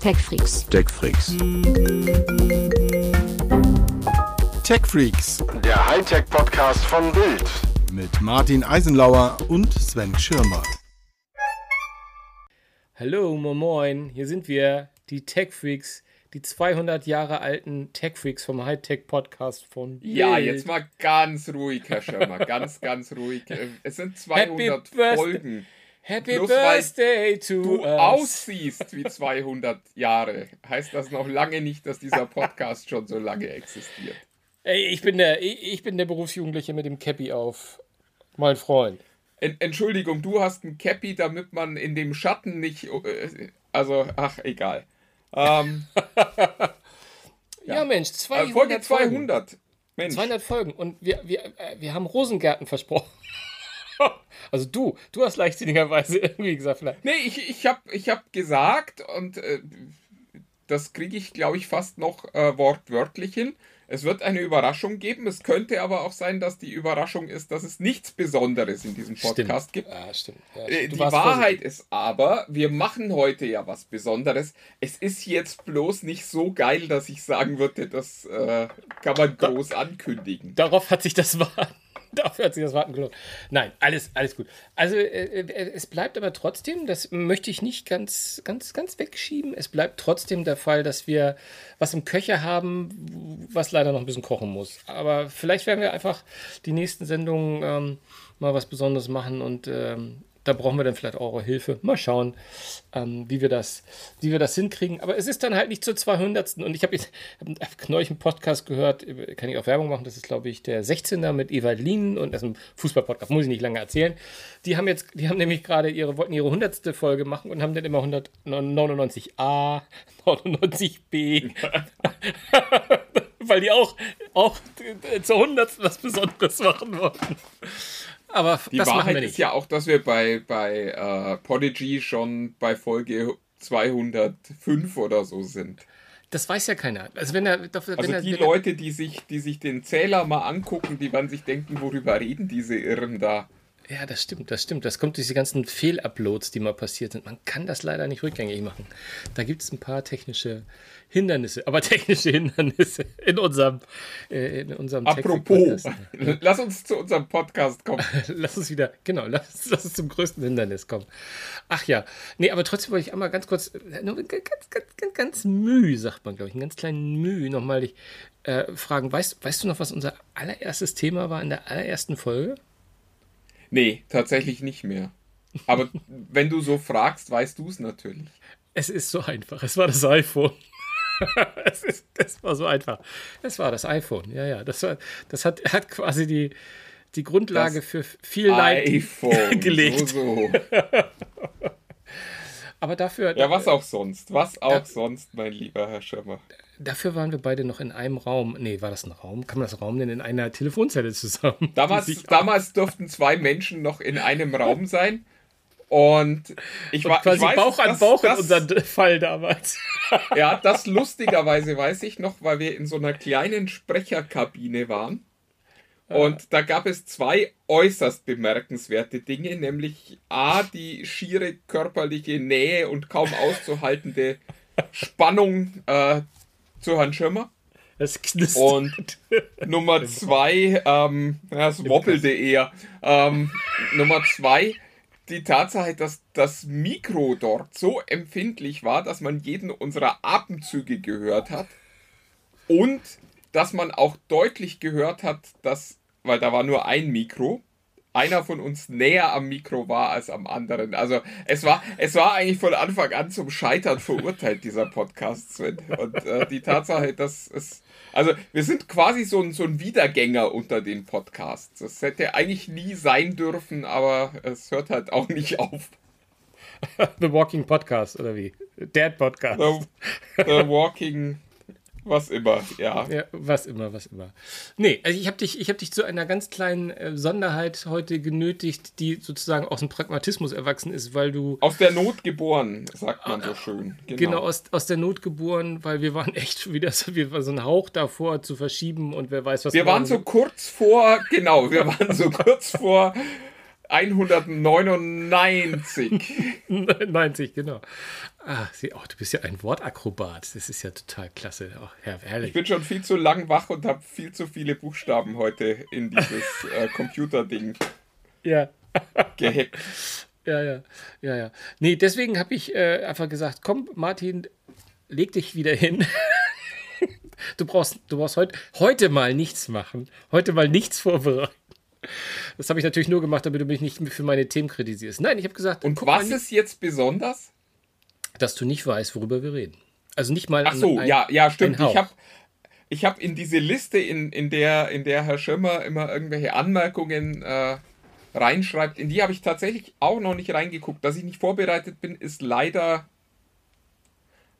TechFreaks. TechFreaks. TechFreaks Der Hightech-Podcast von Bild. mit Martin Eisenlauer und Sven Schirmer. Hallo, moin, moin, hier sind wir, die Tech Freaks, die 200 Jahre alten Tech Freaks vom Hightech Podcast von Ja, Bild. jetzt mal ganz ruhig, Herr Schirmer. Ganz, ganz ruhig. Es sind 200 Happy Birthday. Folgen. Happy bloß Birthday to Du us. aussiehst wie 200 Jahre. Heißt das noch lange nicht, dass dieser Podcast schon so lange existiert. Ey, ich bin der, ich, bin der Berufsjugendliche mit dem Cappy auf, mein Freund. En Entschuldigung, du hast ein Cappy, damit man in dem Schatten nicht. Äh, also, ach, egal. Ähm, Ja, Mensch, äh, 200 Folge Folgen. 200. Mensch. 200 Folgen und wir, wir, äh, wir haben Rosengärten versprochen. Also du, du hast leichtsinnigerweise irgendwie gesagt, vielleicht. Nee, ich, ich habe ich hab gesagt, und äh, das kriege ich, glaube ich, fast noch äh, wortwörtlich hin. Es wird eine Überraschung geben. Es könnte aber auch sein, dass die Überraschung ist, dass es nichts Besonderes in diesem Podcast gibt. Ja, stimmt. Ja, Äh, du Die Wahrheit vorsichtig. ist aber, wir machen heute ja was Besonderes. Es ist jetzt bloß nicht so geil, dass ich sagen würde, das äh, kann man groß ankündigen. Darauf hat sich das Warten. Dafür hat sich das Warten gelohnt. Nein, alles, alles gut. Also äh, äh, es bleibt aber trotzdem, das möchte ich nicht ganz, ganz, ganz wegschieben. Es bleibt trotzdem der Fall, dass wir was im Köcher haben, was leider noch ein bisschen kochen muss. Aber vielleicht werden wir einfach die nächsten Sendungen ähm, mal was Besonderes machen und ähm, da brauchen wir dann vielleicht eure Hilfe. Mal schauen, ähm, wie, wir das, wie wir das hinkriegen. Aber es ist dann halt nicht zur 200. Und ich habe jetzt hab neulich einen Podcast gehört, kann ich auch Werbung machen, das ist, glaube ich, der 16er mit Evalin und das ist ein Fußballpodcast, muss ich nicht lange erzählen. Die haben jetzt, die haben nämlich gerade ihre, wollten ihre 100. Folge machen und haben dann immer 199a, 99b, weil die auch, auch zur 100. was Besonderes machen wollten. Aber Die das Wahrheit ist ja auch, dass wir bei, bei äh, Podigy schon bei Folge 205 oder so sind. Das weiß ja keiner. Also wenn er, wenn Also er, die wenn er, Leute, die sich, die sich den Zähler mal angucken, die werden sich denken, worüber reden diese Irren da? Ja, das stimmt, das stimmt. Das kommt durch die ganzen Fehluploads, die mal passiert sind. Man kann das leider nicht rückgängig machen. Da gibt es ein paar technische Hindernisse, aber technische Hindernisse in unserem, äh, in unserem Apropos, lass uns zu unserem Podcast kommen. Lass uns wieder, genau, lass, lass uns zum größten Hindernis kommen. Ach ja, nee, aber trotzdem wollte ich einmal ganz kurz, äh, nur ganz, ganz, ganz, ganz, Mühe, sagt man, glaube ich, einen ganz kleinen Mühe nochmal dich äh, fragen. Weißt, weißt du noch, was unser allererstes Thema war in der allerersten Folge? Nee, tatsächlich nicht mehr. Aber wenn du so fragst, weißt du es natürlich. Es ist so einfach. Es war das iPhone. es, ist, es war so einfach. Es war das iPhone. Ja, ja. Das, war, das hat, hat quasi die, die Grundlage Das für viel Leid iPhone. gelegt. So, so. Aber dafür, Ja, was auch sonst. Was auch Ja. sonst, mein lieber Herr Schirmer. Dafür waren wir beide noch in einem Raum. Nee, war das ein Raum? Kann man das Raum nennen? In einer Telefonzelle zusammen. Damals, damals durften zwei Menschen noch in einem Raum sein. Und ich war quasi ich weiß, Bauch an Bauch in dass- unserem Fall damals. Ja, das lustigerweise weiß ich noch, weil wir in so einer kleinen Sprecherkabine waren. Und da gab es zwei äußerst bemerkenswerte Dinge, nämlich A, die schiere körperliche Nähe und kaum auszuhaltende Spannung äh, zu Herrn Schirmer. Es knistert. Und Nummer zwei, ähm, ja, es wobbelte eher. Ähm, Nummer zwei, die Tatsache, dass das Mikro dort so empfindlich war, dass man jeden unserer Atemzüge gehört hat. Und dass man auch deutlich gehört hat, dass, weil da war nur ein Mikro, einer von uns näher am Mikro war als am anderen. Also es war, es war eigentlich von Anfang an zum Scheitern verurteilt, dieser Podcast, Sven. Und äh, die Tatsache, dass es. Also wir sind quasi so ein, so ein Wiedergänger unter den Podcasts. Das hätte eigentlich nie sein dürfen, aber es hört halt auch nicht auf. The Walking Podcast, oder wie? Dad Podcast. The, the Walking, was immer, ja. Ja, was immer, was immer. Nee, also ich habe dich, ich hab dich zu einer ganz kleinen äh, Sonderheit heute genötigt, die sozusagen aus dem Pragmatismus erwachsen ist, weil du Aus der Not geboren, sagt man so schön. genau, aus, aus der Not geboren, weil wir waren echt schon wieder so, wir waren so ein Hauch davor zu verschieben und wer weiß, was Wir waren so kurz vor, genau, wir waren so kurz vor 199. 90, genau. Ah, sie, oh, du bist ja ein Wortakrobat. Das ist ja total klasse. Oh, her herrlich. Ich bin schon viel zu lang wach und habe viel zu viele Buchstaben heute in dieses äh, Computerding ja. gehackt. Ja, ja, ja, ja. Nee, deswegen habe ich äh, einfach gesagt, komm, Martin, leg dich wieder hin. du brauchst, du brauchst heut, heute mal nichts machen. Heute mal nichts vorbereiten. Das habe ich natürlich nur gemacht, damit du mich nicht für meine Themen kritisierst. Nein, ich habe gesagt. Und was ist jetzt besonders? Dass du nicht weißt, worüber wir reden. Also nicht mal. Ach so, ein, ja, ja, stimmt. Ich habe ich hab in diese Liste, in, in, der, in der Herr Schirmer immer irgendwelche Anmerkungen äh, reinschreibt, in die habe ich tatsächlich auch noch nicht reingeguckt. Dass ich nicht vorbereitet bin, ist leider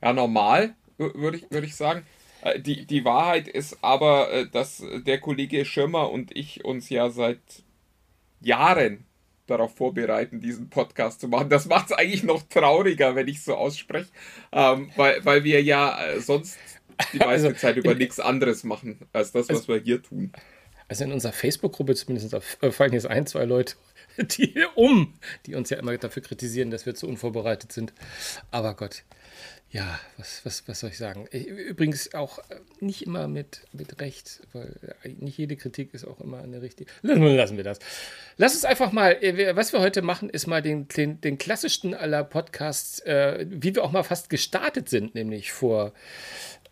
ja normal, würde ich, würd ich sagen. Äh, die, die Wahrheit ist aber, äh, dass der Kollege Schirmer und ich uns ja seit Jahren darauf vorbereiten, diesen Podcast zu machen. Das macht es eigentlich noch trauriger, wenn ich so ausspreche, ähm, weil, weil wir ja äh, sonst die meiste also, Zeit über nichts anderes machen, als das, was also, wir hier tun. Also in unserer Facebook-Gruppe zumindest fallen jetzt ein, zwei Leute die um, die uns ja immer dafür kritisieren, dass wir zu unvorbereitet sind. Aber Gott, ja, was, was, was soll ich sagen? Übrigens auch äh, nicht immer mit, mit Recht, weil äh, nicht jede Kritik ist auch immer eine richtige. Lassen wir das. Lass uns einfach mal, äh, was wir heute machen, ist mal den, den, den klassischsten aller Podcasts, äh, wie wir auch mal fast gestartet sind, nämlich vor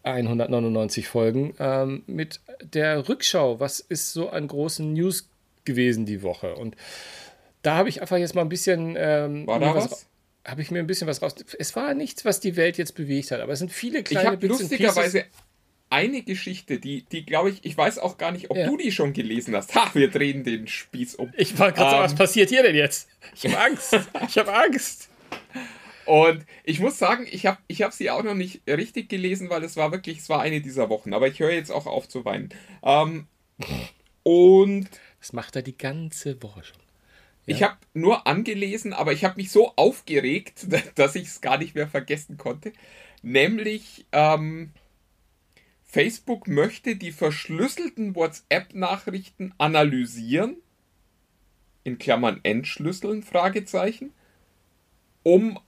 199 Folgen, ähm, mit der Rückschau. Was ist so an großen News gewesen die Woche? Und da habe ich einfach jetzt mal ein bisschen. Ähm, War da was? was? Habe ich mir ein bisschen was raus. Es war nichts, was die Welt jetzt bewegt hat, aber es sind viele kleine Ich habe lustigerweise eine Geschichte, die, die glaube ich, ich weiß auch gar nicht, ob ja. du die schon gelesen hast. Ha, wir drehen den Spieß um. Ich war gerade ähm, so, was passiert hier denn jetzt? Ich habe Angst. ich habe Angst. Und ich muss sagen, ich habe ich hab sie auch noch nicht richtig gelesen, weil es war wirklich, es war eine dieser Wochen. Aber ich höre jetzt auch auf zu weinen. Ähm, und. Das macht er die ganze Woche schon. Ich habe nur angelesen, aber ich habe mich so aufgeregt, dass ich es gar nicht mehr vergessen konnte. Nämlich, ähm, Facebook möchte die verschlüsselten WhatsApp-Nachrichten analysieren, in Klammern entschlüsseln, Fragezeichen, um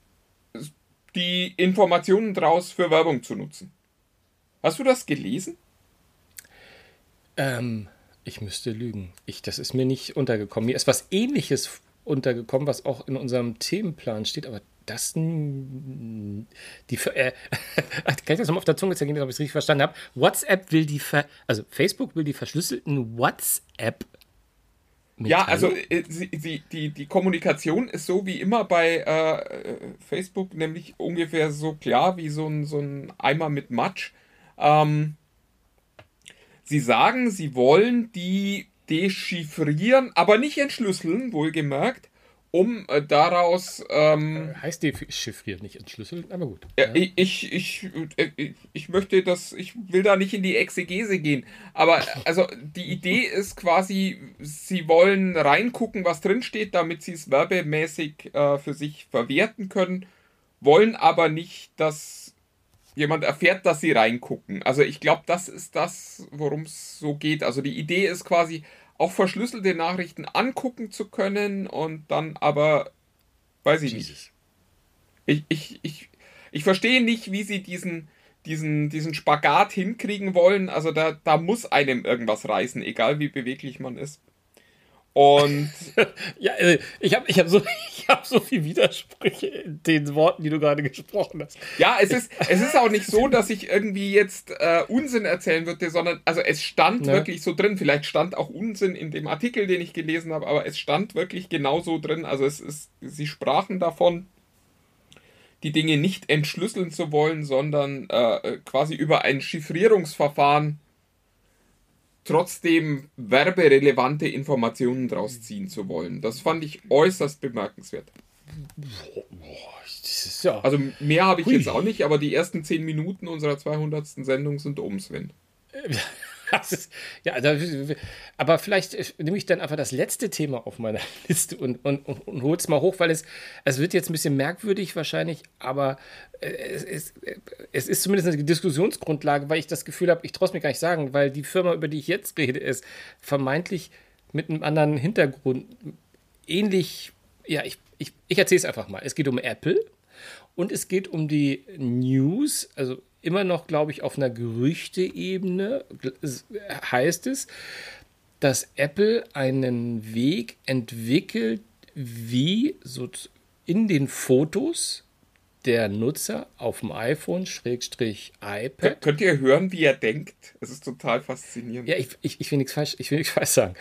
die Informationen daraus für Werbung zu nutzen. Hast du das gelesen? Ähm, ich müsste lügen. Ich, das ist mir nicht untergekommen. Mir ist was ähnliches untergekommen, was auch in unserem Themenplan steht, aber das. Die, äh, kann ich das nochmal auf der Zunge zergehen, ob ich es richtig verstanden habe? WhatsApp will die. Ver, also Facebook will die verschlüsselten WhatsApp. Ja, also äh, sie, sie, die, die Kommunikation ist so wie immer bei äh, Facebook, nämlich ungefähr so klar wie so ein, so ein Eimer mit Matsch. Ähm, Sie sagen, sie wollen die dechiffrieren, aber nicht entschlüsseln, wohlgemerkt, um äh, daraus. Ähm, äh, heißt dechiffrieren, nicht entschlüsseln, aber gut. Ja. Ich, ich, ich, äh, ich möchte das, ich will da nicht in die Exegese gehen, aber also die Idee ist quasi, sie wollen reingucken, was drinsteht, damit sie es werbemäßig äh, für sich verwerten können, wollen aber nicht, dass jemand erfährt, dass sie reingucken. Also ich glaube, das ist das, worum es so geht. Also die Idee ist quasi, auch verschlüsselte Nachrichten angucken zu können und dann aber, weiß ich Jesus. nicht. Ich, ich, ich, ich verstehe nicht, wie sie diesen, diesen, diesen Spagat hinkriegen wollen. Also da, da muss einem irgendwas reißen, egal wie beweglich man ist. Und ja, äh, ich habe ich hab so, hab so viel Widersprüche in den Worten, die du gerade gesprochen hast. Ja, es ist, es ist auch nicht so, dass ich irgendwie jetzt äh, Unsinn erzählen würde, sondern also es stand ja. wirklich so drin. Vielleicht stand auch Unsinn in dem Artikel, den ich gelesen habe, aber es stand wirklich genauso drin. Also es ist, sie sprachen davon, die Dinge nicht entschlüsseln zu wollen, sondern äh, quasi über ein Chiffrierungsverfahren trotzdem werberelevante Informationen draus ziehen zu wollen. Das fand ich äußerst bemerkenswert. Ja also mehr habe ich Hui. jetzt auch nicht, aber die ersten zehn Minuten unserer 200. Sendung sind um, Sven. Ja, da, aber vielleicht nehme ich dann einfach das letzte Thema auf meiner Liste und, und, und, und hole es mal hoch, weil es, es wird jetzt ein bisschen merkwürdig wahrscheinlich, aber äh, es, es, es ist zumindest eine Diskussionsgrundlage, weil ich das Gefühl habe, ich traue es mir gar nicht sagen, weil die Firma, über die ich jetzt rede, ist vermeintlich mit einem anderen Hintergrund ähnlich, ja, ich, ich, ich erzähle es einfach mal. Es geht um Apple Und es geht um die News, also immer noch, glaube ich, auf einer Gerüchteebene heißt es, dass Apple einen Weg entwickelt, wie so in den Fotos der Nutzer auf dem iPhone, Schrägstrich iPad. Könnt ihr hören, wie er denkt? Es ist total faszinierend. Ja, ich, ich, ich will nichts falsch, ich will nichts falsch sagen.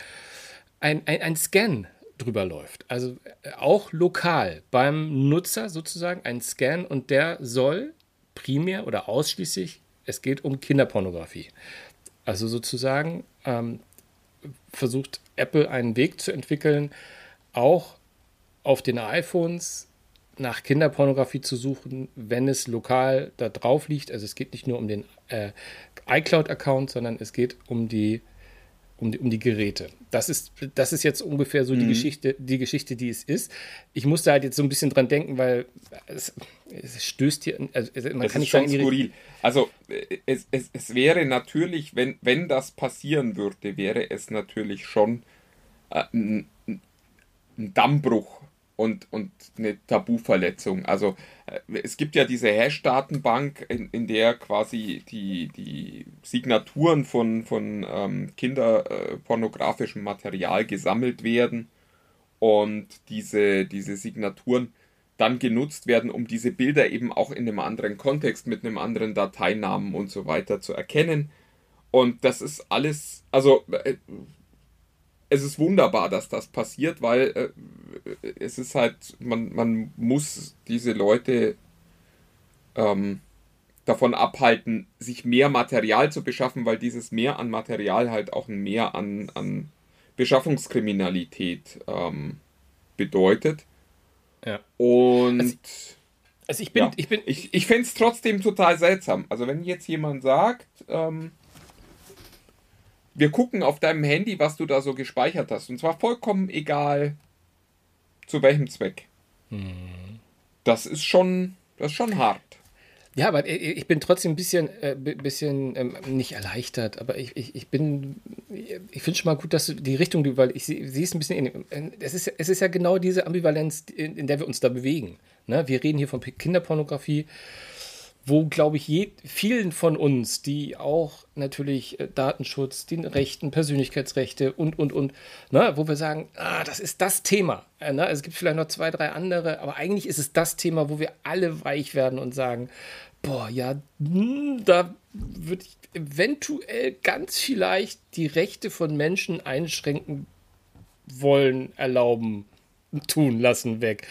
Ein, ein, ein Scan drüber läuft. Also äh, auch lokal beim Nutzer sozusagen ein Scan und der soll primär oder ausschließlich, es geht um Kinderpornografie. Also sozusagen ähm, versucht Apple einen Weg zu entwickeln, auch auf den iPhones nach Kinderpornografie zu suchen, wenn es lokal da drauf liegt. Also es geht nicht nur um den äh, iCloud-Account, sondern es geht um die, um die, um die Geräte. Das ist, das ist jetzt ungefähr so mhm. die, Geschichte, die Geschichte, die es ist. Ich musste halt jetzt so ein bisschen dran denken, weil es, es stößt hier, also man das kann nicht sagen, skurril. Also es, es, es wäre natürlich, wenn, wenn das passieren würde, wäre es natürlich schon äh, ein, ein Dammbruch und, und eine Tabuverletzung. Also äh, es gibt ja diese Hash-Datenbank, in, in der quasi die, die Signaturen von, von ähm, kinderpornografischem Material gesammelt werden und diese, diese Signaturen dann genutzt werden, um diese Bilder eben auch in einem anderen Kontext mit einem anderen Dateinamen und so weiter zu erkennen. Und das ist alles, also äh, es ist wunderbar, dass das passiert, weil äh, es ist halt, man, man muss diese Leute ähm, davon abhalten, sich mehr Material zu beschaffen, weil dieses Mehr an Material halt auch ein Mehr an, an Beschaffungskriminalität ähm, bedeutet. Ja. Und also, also ich bin, ja, ich bin, ich, ich fände es trotzdem total seltsam. Also wenn jetzt jemand sagt, ähm, wir gucken auf deinem Handy, was du da so gespeichert hast. Und zwar vollkommen egal, zu welchem Zweck. Hm. Das ist schon, das ist schon hart. Ja, aber ich bin trotzdem ein bisschen, äh, bisschen ähm, nicht erleichtert, aber ich, ich, ich bin, ich finde schon mal gut, dass du die Richtung, weil ich sehe es ein bisschen, in, es, ist, es ist ja genau diese Ambivalenz, in, in der wir uns da bewegen. Ne? Wir reden hier von Kinderpornografie wo, glaube ich, je, vielen von uns, die auch natürlich äh, Datenschutz, die Rechten, Persönlichkeitsrechte und, und, und, ne, wo wir sagen, ah, das ist das Thema. Äh, ne? Es gibt vielleicht noch zwei, drei andere, aber eigentlich ist es das Thema, wo wir alle weich werden und sagen, boah, ja, mh, hm, da würde ich eventuell ganz vielleicht die Rechte von Menschen einschränken wollen, erlauben, tun lassen weg.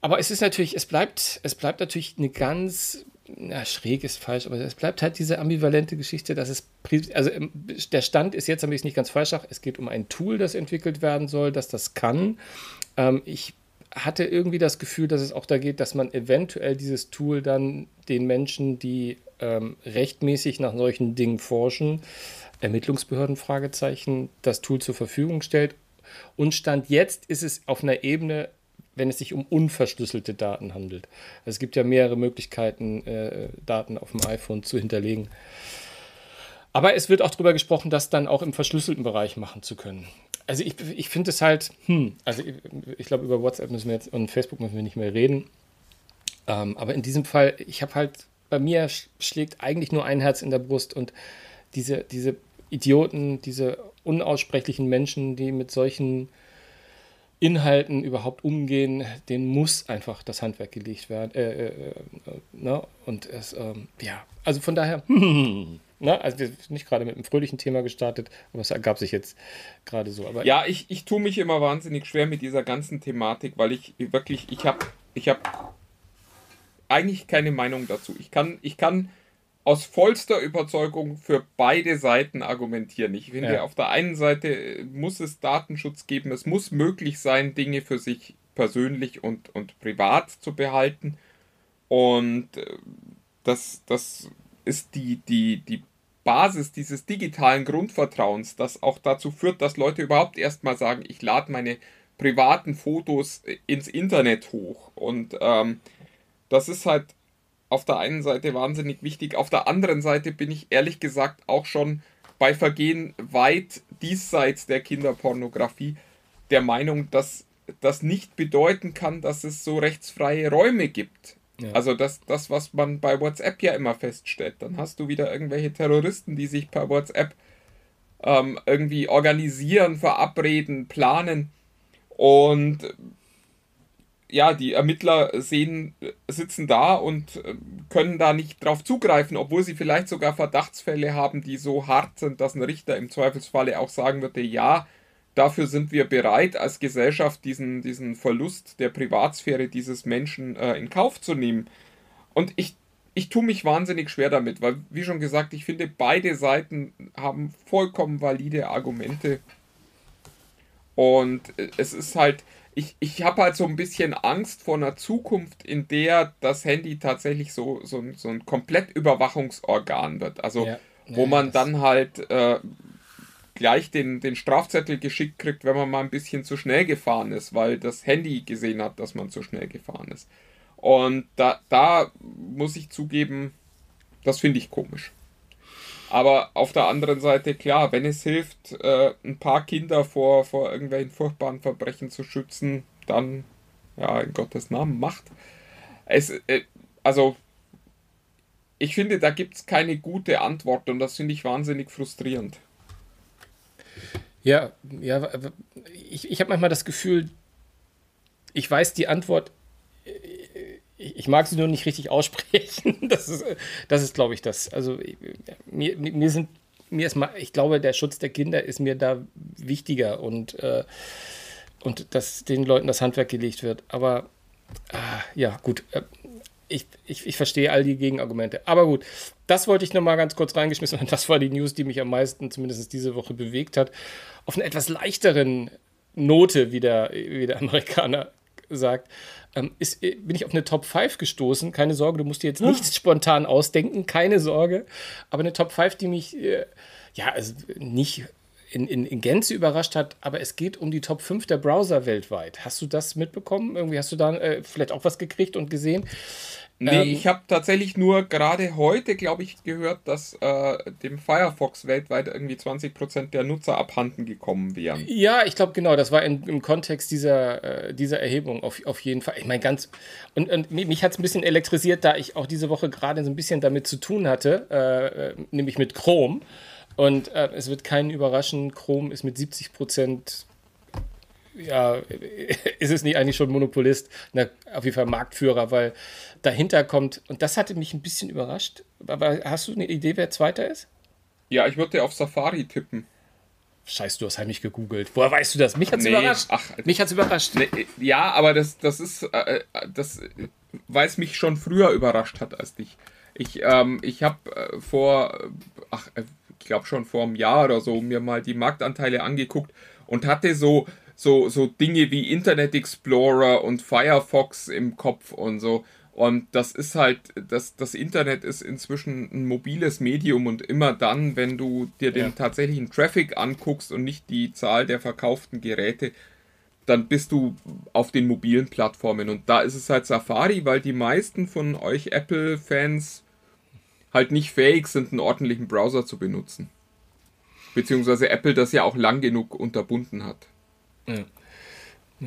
Aber es ist natürlich, es bleibt, es bleibt natürlich eine ganz, na, schräg ist falsch, aber es bleibt halt diese ambivalente Geschichte, dass es, also ähm, der Stand ist jetzt, damit ich es nicht ganz falsch sage, es geht um ein Tool, das entwickelt werden soll, das das kann. Ähm, ich hatte irgendwie das Gefühl, dass es auch da geht, dass man eventuell dieses Tool dann den Menschen, die ähm, rechtmäßig nach solchen Dingen forschen, Ermittlungsbehörden, Fragezeichen, das Tool zur Verfügung stellt. Und Stand jetzt ist es auf einer Ebene wenn es sich um unverschlüsselte Daten handelt. Es gibt ja mehrere Möglichkeiten, äh, Daten auf dem iPhone zu hinterlegen. Aber es wird auch darüber gesprochen, das dann auch im verschlüsselten Bereich machen zu können. Also ich, ich finde es halt, hm, also ich, ich glaube, über WhatsApp müssen wir jetzt und Facebook müssen wir nicht mehr reden. Ähm, aber in diesem Fall, ich habe halt, bei mir schlägt eigentlich nur ein Herz in der Brust und diese, diese Idioten, diese unaussprechlichen Menschen, die mit solchen Inhalten überhaupt umgehen, denen muss einfach das Handwerk gelegt werden. Äh, äh, äh, ne? Und es, ähm, ja, also von daher, ne? also wir sind nicht gerade mit einem fröhlichen Thema gestartet, aber es ergab sich jetzt gerade so. Aber ja, ich, ich tue mich immer wahnsinnig schwer mit dieser ganzen Thematik, weil ich wirklich, ich habe ich hab eigentlich keine Meinung dazu. Ich kann, ich kann aus vollster Überzeugung für beide Seiten argumentieren. Ich finde, ja. auf der einen Seite äh, muss es Datenschutz geben, es muss möglich sein, Dinge für sich persönlich und, und privat zu behalten. Und äh, das, das ist die, die, die Basis dieses digitalen Grundvertrauens, das auch dazu führt, dass Leute überhaupt erstmal sagen, ich lade meine privaten Fotos äh, ins Internet hoch. Und ähm, das ist halt auf der einen Seite wahnsinnig wichtig, auf der anderen Seite bin ich ehrlich gesagt auch schon bei Vergehen weit diesseits der Kinderpornografie der Meinung, dass das nicht bedeuten kann, dass es so rechtsfreie Räume gibt. Ja. Also das, das, was man bei WhatsApp ja immer feststellt. Dann hast du wieder irgendwelche Terroristen, die sich per WhatsApp ähm, irgendwie organisieren, verabreden, planen. Und ja, die Ermittler sehen, sitzen da und äh, können da nicht drauf zugreifen, obwohl sie vielleicht sogar Verdachtsfälle haben, die so hart sind, dass ein Richter im Zweifelsfalle auch sagen würde, ja, dafür sind wir bereit, als Gesellschaft diesen, diesen Verlust der Privatsphäre dieses Menschen äh, in Kauf zu nehmen. Und ich, ich tue mich wahnsinnig schwer damit, weil, wie schon gesagt, ich finde, beide Seiten haben vollkommen valide Argumente. Und äh, es ist halt, ich, ich habe halt so ein bisschen Angst vor einer Zukunft, in der das Handy tatsächlich so, so, so ein Komplettüberwachungsorgan wird. Also, ja, wo man dann halt äh, gleich den, den Strafzettel geschickt kriegt, wenn man mal ein bisschen zu schnell gefahren ist, weil das Handy gesehen hat, dass man zu schnell gefahren ist. Und da, da muss ich zugeben, das finde ich komisch. Aber auf der anderen Seite, klar, wenn es hilft, äh, ein paar Kinder vor, vor irgendwelchen furchtbaren Verbrechen zu schützen, dann, ja, in Gottes Namen, macht. Es, äh, also, ich finde, da gibt es keine gute Antwort und das finde ich wahnsinnig frustrierend. Ja, ja, ich, ich habe manchmal das Gefühl, ich weiß die Antwort ich mag sie nur nicht richtig aussprechen. Das ist, das ist glaube ich, das. Also mir, mir sind mir ist mal, ich glaube, der Schutz der Kinder ist mir da wichtiger und, äh, und dass den Leuten das Handwerk gelegt wird. Aber ah, ja, gut. Äh, ich, ich, ich verstehe all die Gegenargumente. Aber gut, das wollte ich nochmal ganz kurz reingeschmissen und das war die News, die mich am meisten, zumindest diese Woche, bewegt hat. Auf einer etwas leichteren Note, wie der, wie der Amerikaner sagt ähm, ist, äh, bin ich auf eine Top 5 gestoßen. Keine Sorge, du musst dir jetzt nichts spontan ausdenken, keine Sorge. Aber eine Top 5, die mich äh, ja also nicht in, in, in Gänze überrascht hat, aber es geht um die Top 5 der Browser weltweit. Hast du das mitbekommen? Irgendwie hast du da äh, vielleicht auch was gekriegt und gesehen? Nee, ähm, ich habe tatsächlich nur gerade heute, glaube ich, gehört, dass äh, dem Firefox weltweit irgendwie 20% der Nutzer abhanden gekommen wären. Ja, ich glaube genau, das war in, im Kontext dieser, äh, dieser Erhebung auf, auf jeden Fall. Ich meine, ganz. Und, und mich hat es ein bisschen elektrisiert, da ich auch diese Woche gerade so ein bisschen damit zu tun hatte, äh, äh nämlich mit Chrome. Und äh, es wird keinen überraschen, Chrome ist mit 70 ja, ist es nicht eigentlich schon Monopolist? Na, auf jeden Fall Marktführer, weil dahinter kommt, und das hatte mich ein bisschen überrascht, aber hast du eine Idee, wer Zweiter ist? Ja, ich würde auf Safari tippen. Scheiß, du hast heimlich gegoogelt. Woher weißt du das? Mich hat's nee, überrascht. Ach, mich hat's überrascht. Nee, ja, aber das, das ist, äh, das, weil es mich schon früher überrascht hat als dich. Ich, ähm, ich habe äh, vor, ach, äh, ich glaube schon vor einem Jahr oder so, mir mal die Marktanteile angeguckt und hatte so, so, so Dinge wie Internet Explorer und Firefox im Kopf und so. Und das ist halt, das, das Internet ist inzwischen ein mobiles Medium und immer dann, wenn du dir den ja. tatsächlichen Traffic anguckst und nicht die Zahl der verkauften Geräte, dann bist du auf den mobilen Plattformen. Und da ist es halt Safari, weil die meisten von euch Apple-Fans halt nicht fähig sind, einen ordentlichen Browser zu benutzen. Beziehungsweise Apple das ja auch lang genug unterbunden hat. Ja.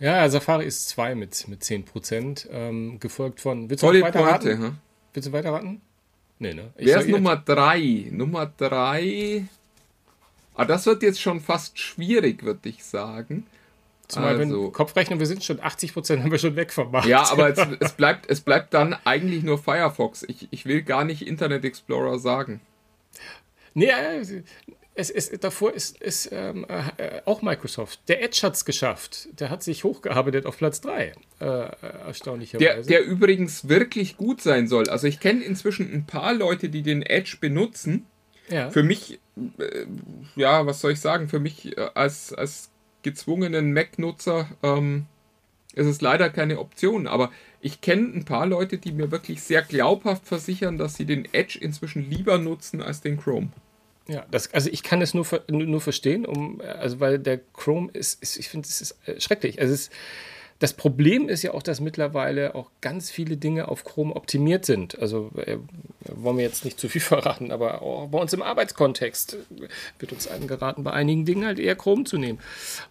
Ja, Safari ist 2 mit, mit 10%, ähm, gefolgt von. Willst du Tolle weiter Pointe, raten? Willst du weiter raten? Nee, ne? Ich Wer ist Nummer 3? Nummer 3. Ah, das wird jetzt schon fast schwierig, würde ich sagen. Zumal also, wenn Kopfrechnen, wir sind schon 80% haben wir schon weg vom Markt. Ja, aber es, es, bleibt, es bleibt dann eigentlich nur Firefox. Ich, ich will gar nicht Internet Explorer sagen. Nee, äh, es ist, davor ist, ist ähm, äh, auch Microsoft. Der Edge hat es geschafft. Der hat sich hochgearbeitet auf Platz 3. Äh, erstaunlicherweise. Der, der übrigens wirklich gut sein soll. Also ich kenne inzwischen ein paar Leute, die den Edge benutzen. Ja. Für mich, äh, ja, was soll ich sagen, für mich äh, als, als gezwungenen Mac-Nutzer ähm, ist es leider keine Option. Aber ich kenne ein paar Leute, die mir wirklich sehr glaubhaft versichern, dass sie den Edge inzwischen lieber nutzen als den Chrome. Ja, das, also ich kann es nur, nur verstehen, um, also weil der Chrome ist, ist ich finde, es ist äh, schrecklich. Also es, das Problem ist ja auch, dass mittlerweile auch ganz viele Dinge auf Chrome optimiert sind. Also äh, wollen wir jetzt nicht zu viel verraten, aber auch bei uns im Arbeitskontext wird uns angeraten, bei einigen Dingen halt eher Chrome zu nehmen.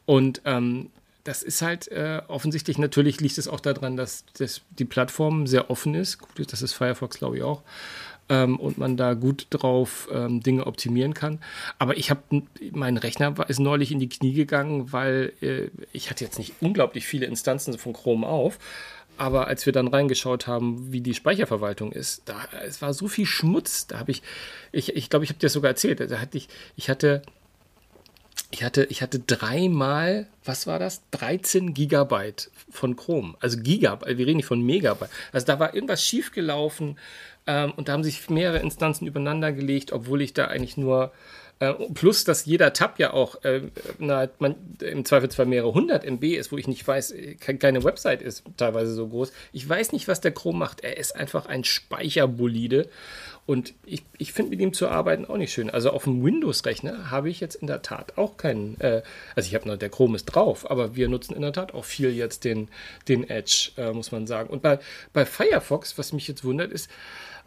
Und ähm, das ist halt äh, offensichtlich, natürlich liegt es auch daran, dass, dass die Plattform sehr offen ist. Gut, das ist Firefox, glaube ich, auch. Ähm, und man da gut drauf ähm, Dinge optimieren kann. Aber ich habe, mein Rechner ist neulich in die Knie gegangen, weil äh, ich hatte jetzt nicht unglaublich viele Instanzen von Chrome auf. Aber als wir dann reingeschaut haben, wie die Speicherverwaltung ist, da es war so viel Schmutz. Da habe ich, ich, ich glaube, ich habe dir das sogar erzählt. Da hatte ich, ich hatte ich hatte, ich hatte dreimal, was war das? 13 Gigabyte von Chrome. Also Gigabyte, wir reden nicht von Megabyte. Also da war irgendwas schiefgelaufen ähm, und da haben sich mehrere Instanzen übereinander gelegt, obwohl ich da eigentlich nur äh, plus, dass jeder Tab ja auch äh, na, man, im Zweifelsfall mehrere hundert MB ist, wo ich nicht weiß, äh, keine Website ist teilweise so groß. Ich weiß nicht, was der Chrome macht. Er ist einfach ein Speicherbolide. Und ich, ich finde mit ihm zu arbeiten auch nicht schön. Also auf dem Windows-Rechner habe ich jetzt in der Tat auch keinen, äh, also ich habe noch, der Chrome ist drauf, aber wir nutzen in der Tat auch viel jetzt den, den Edge, äh, muss man sagen. Und bei, bei Firefox, was mich jetzt wundert, ist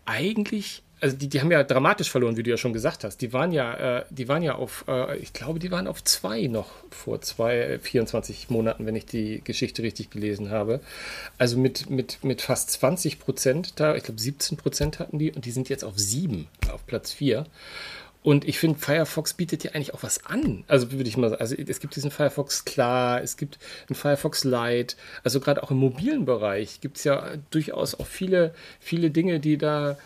eigentlich also die, die haben ja dramatisch verloren, wie du ja schon gesagt hast. Die waren ja, äh, die waren ja auf, äh, ich glaube, die waren auf zwei noch vor zwei, 24 äh, Monaten, wenn ich die Geschichte richtig gelesen habe. Also mit, mit, mit fast 20 Prozent da, ich glaube 17 Prozent hatten die und die sind jetzt auf sieben, auf Platz vier. Und ich finde, Firefox bietet ja eigentlich auch was an. Also würde ich mal sagen, also es gibt diesen Firefox klar, es gibt einen Firefox Lite. Also gerade auch im mobilen Bereich gibt es ja durchaus auch viele, viele Dinge, die da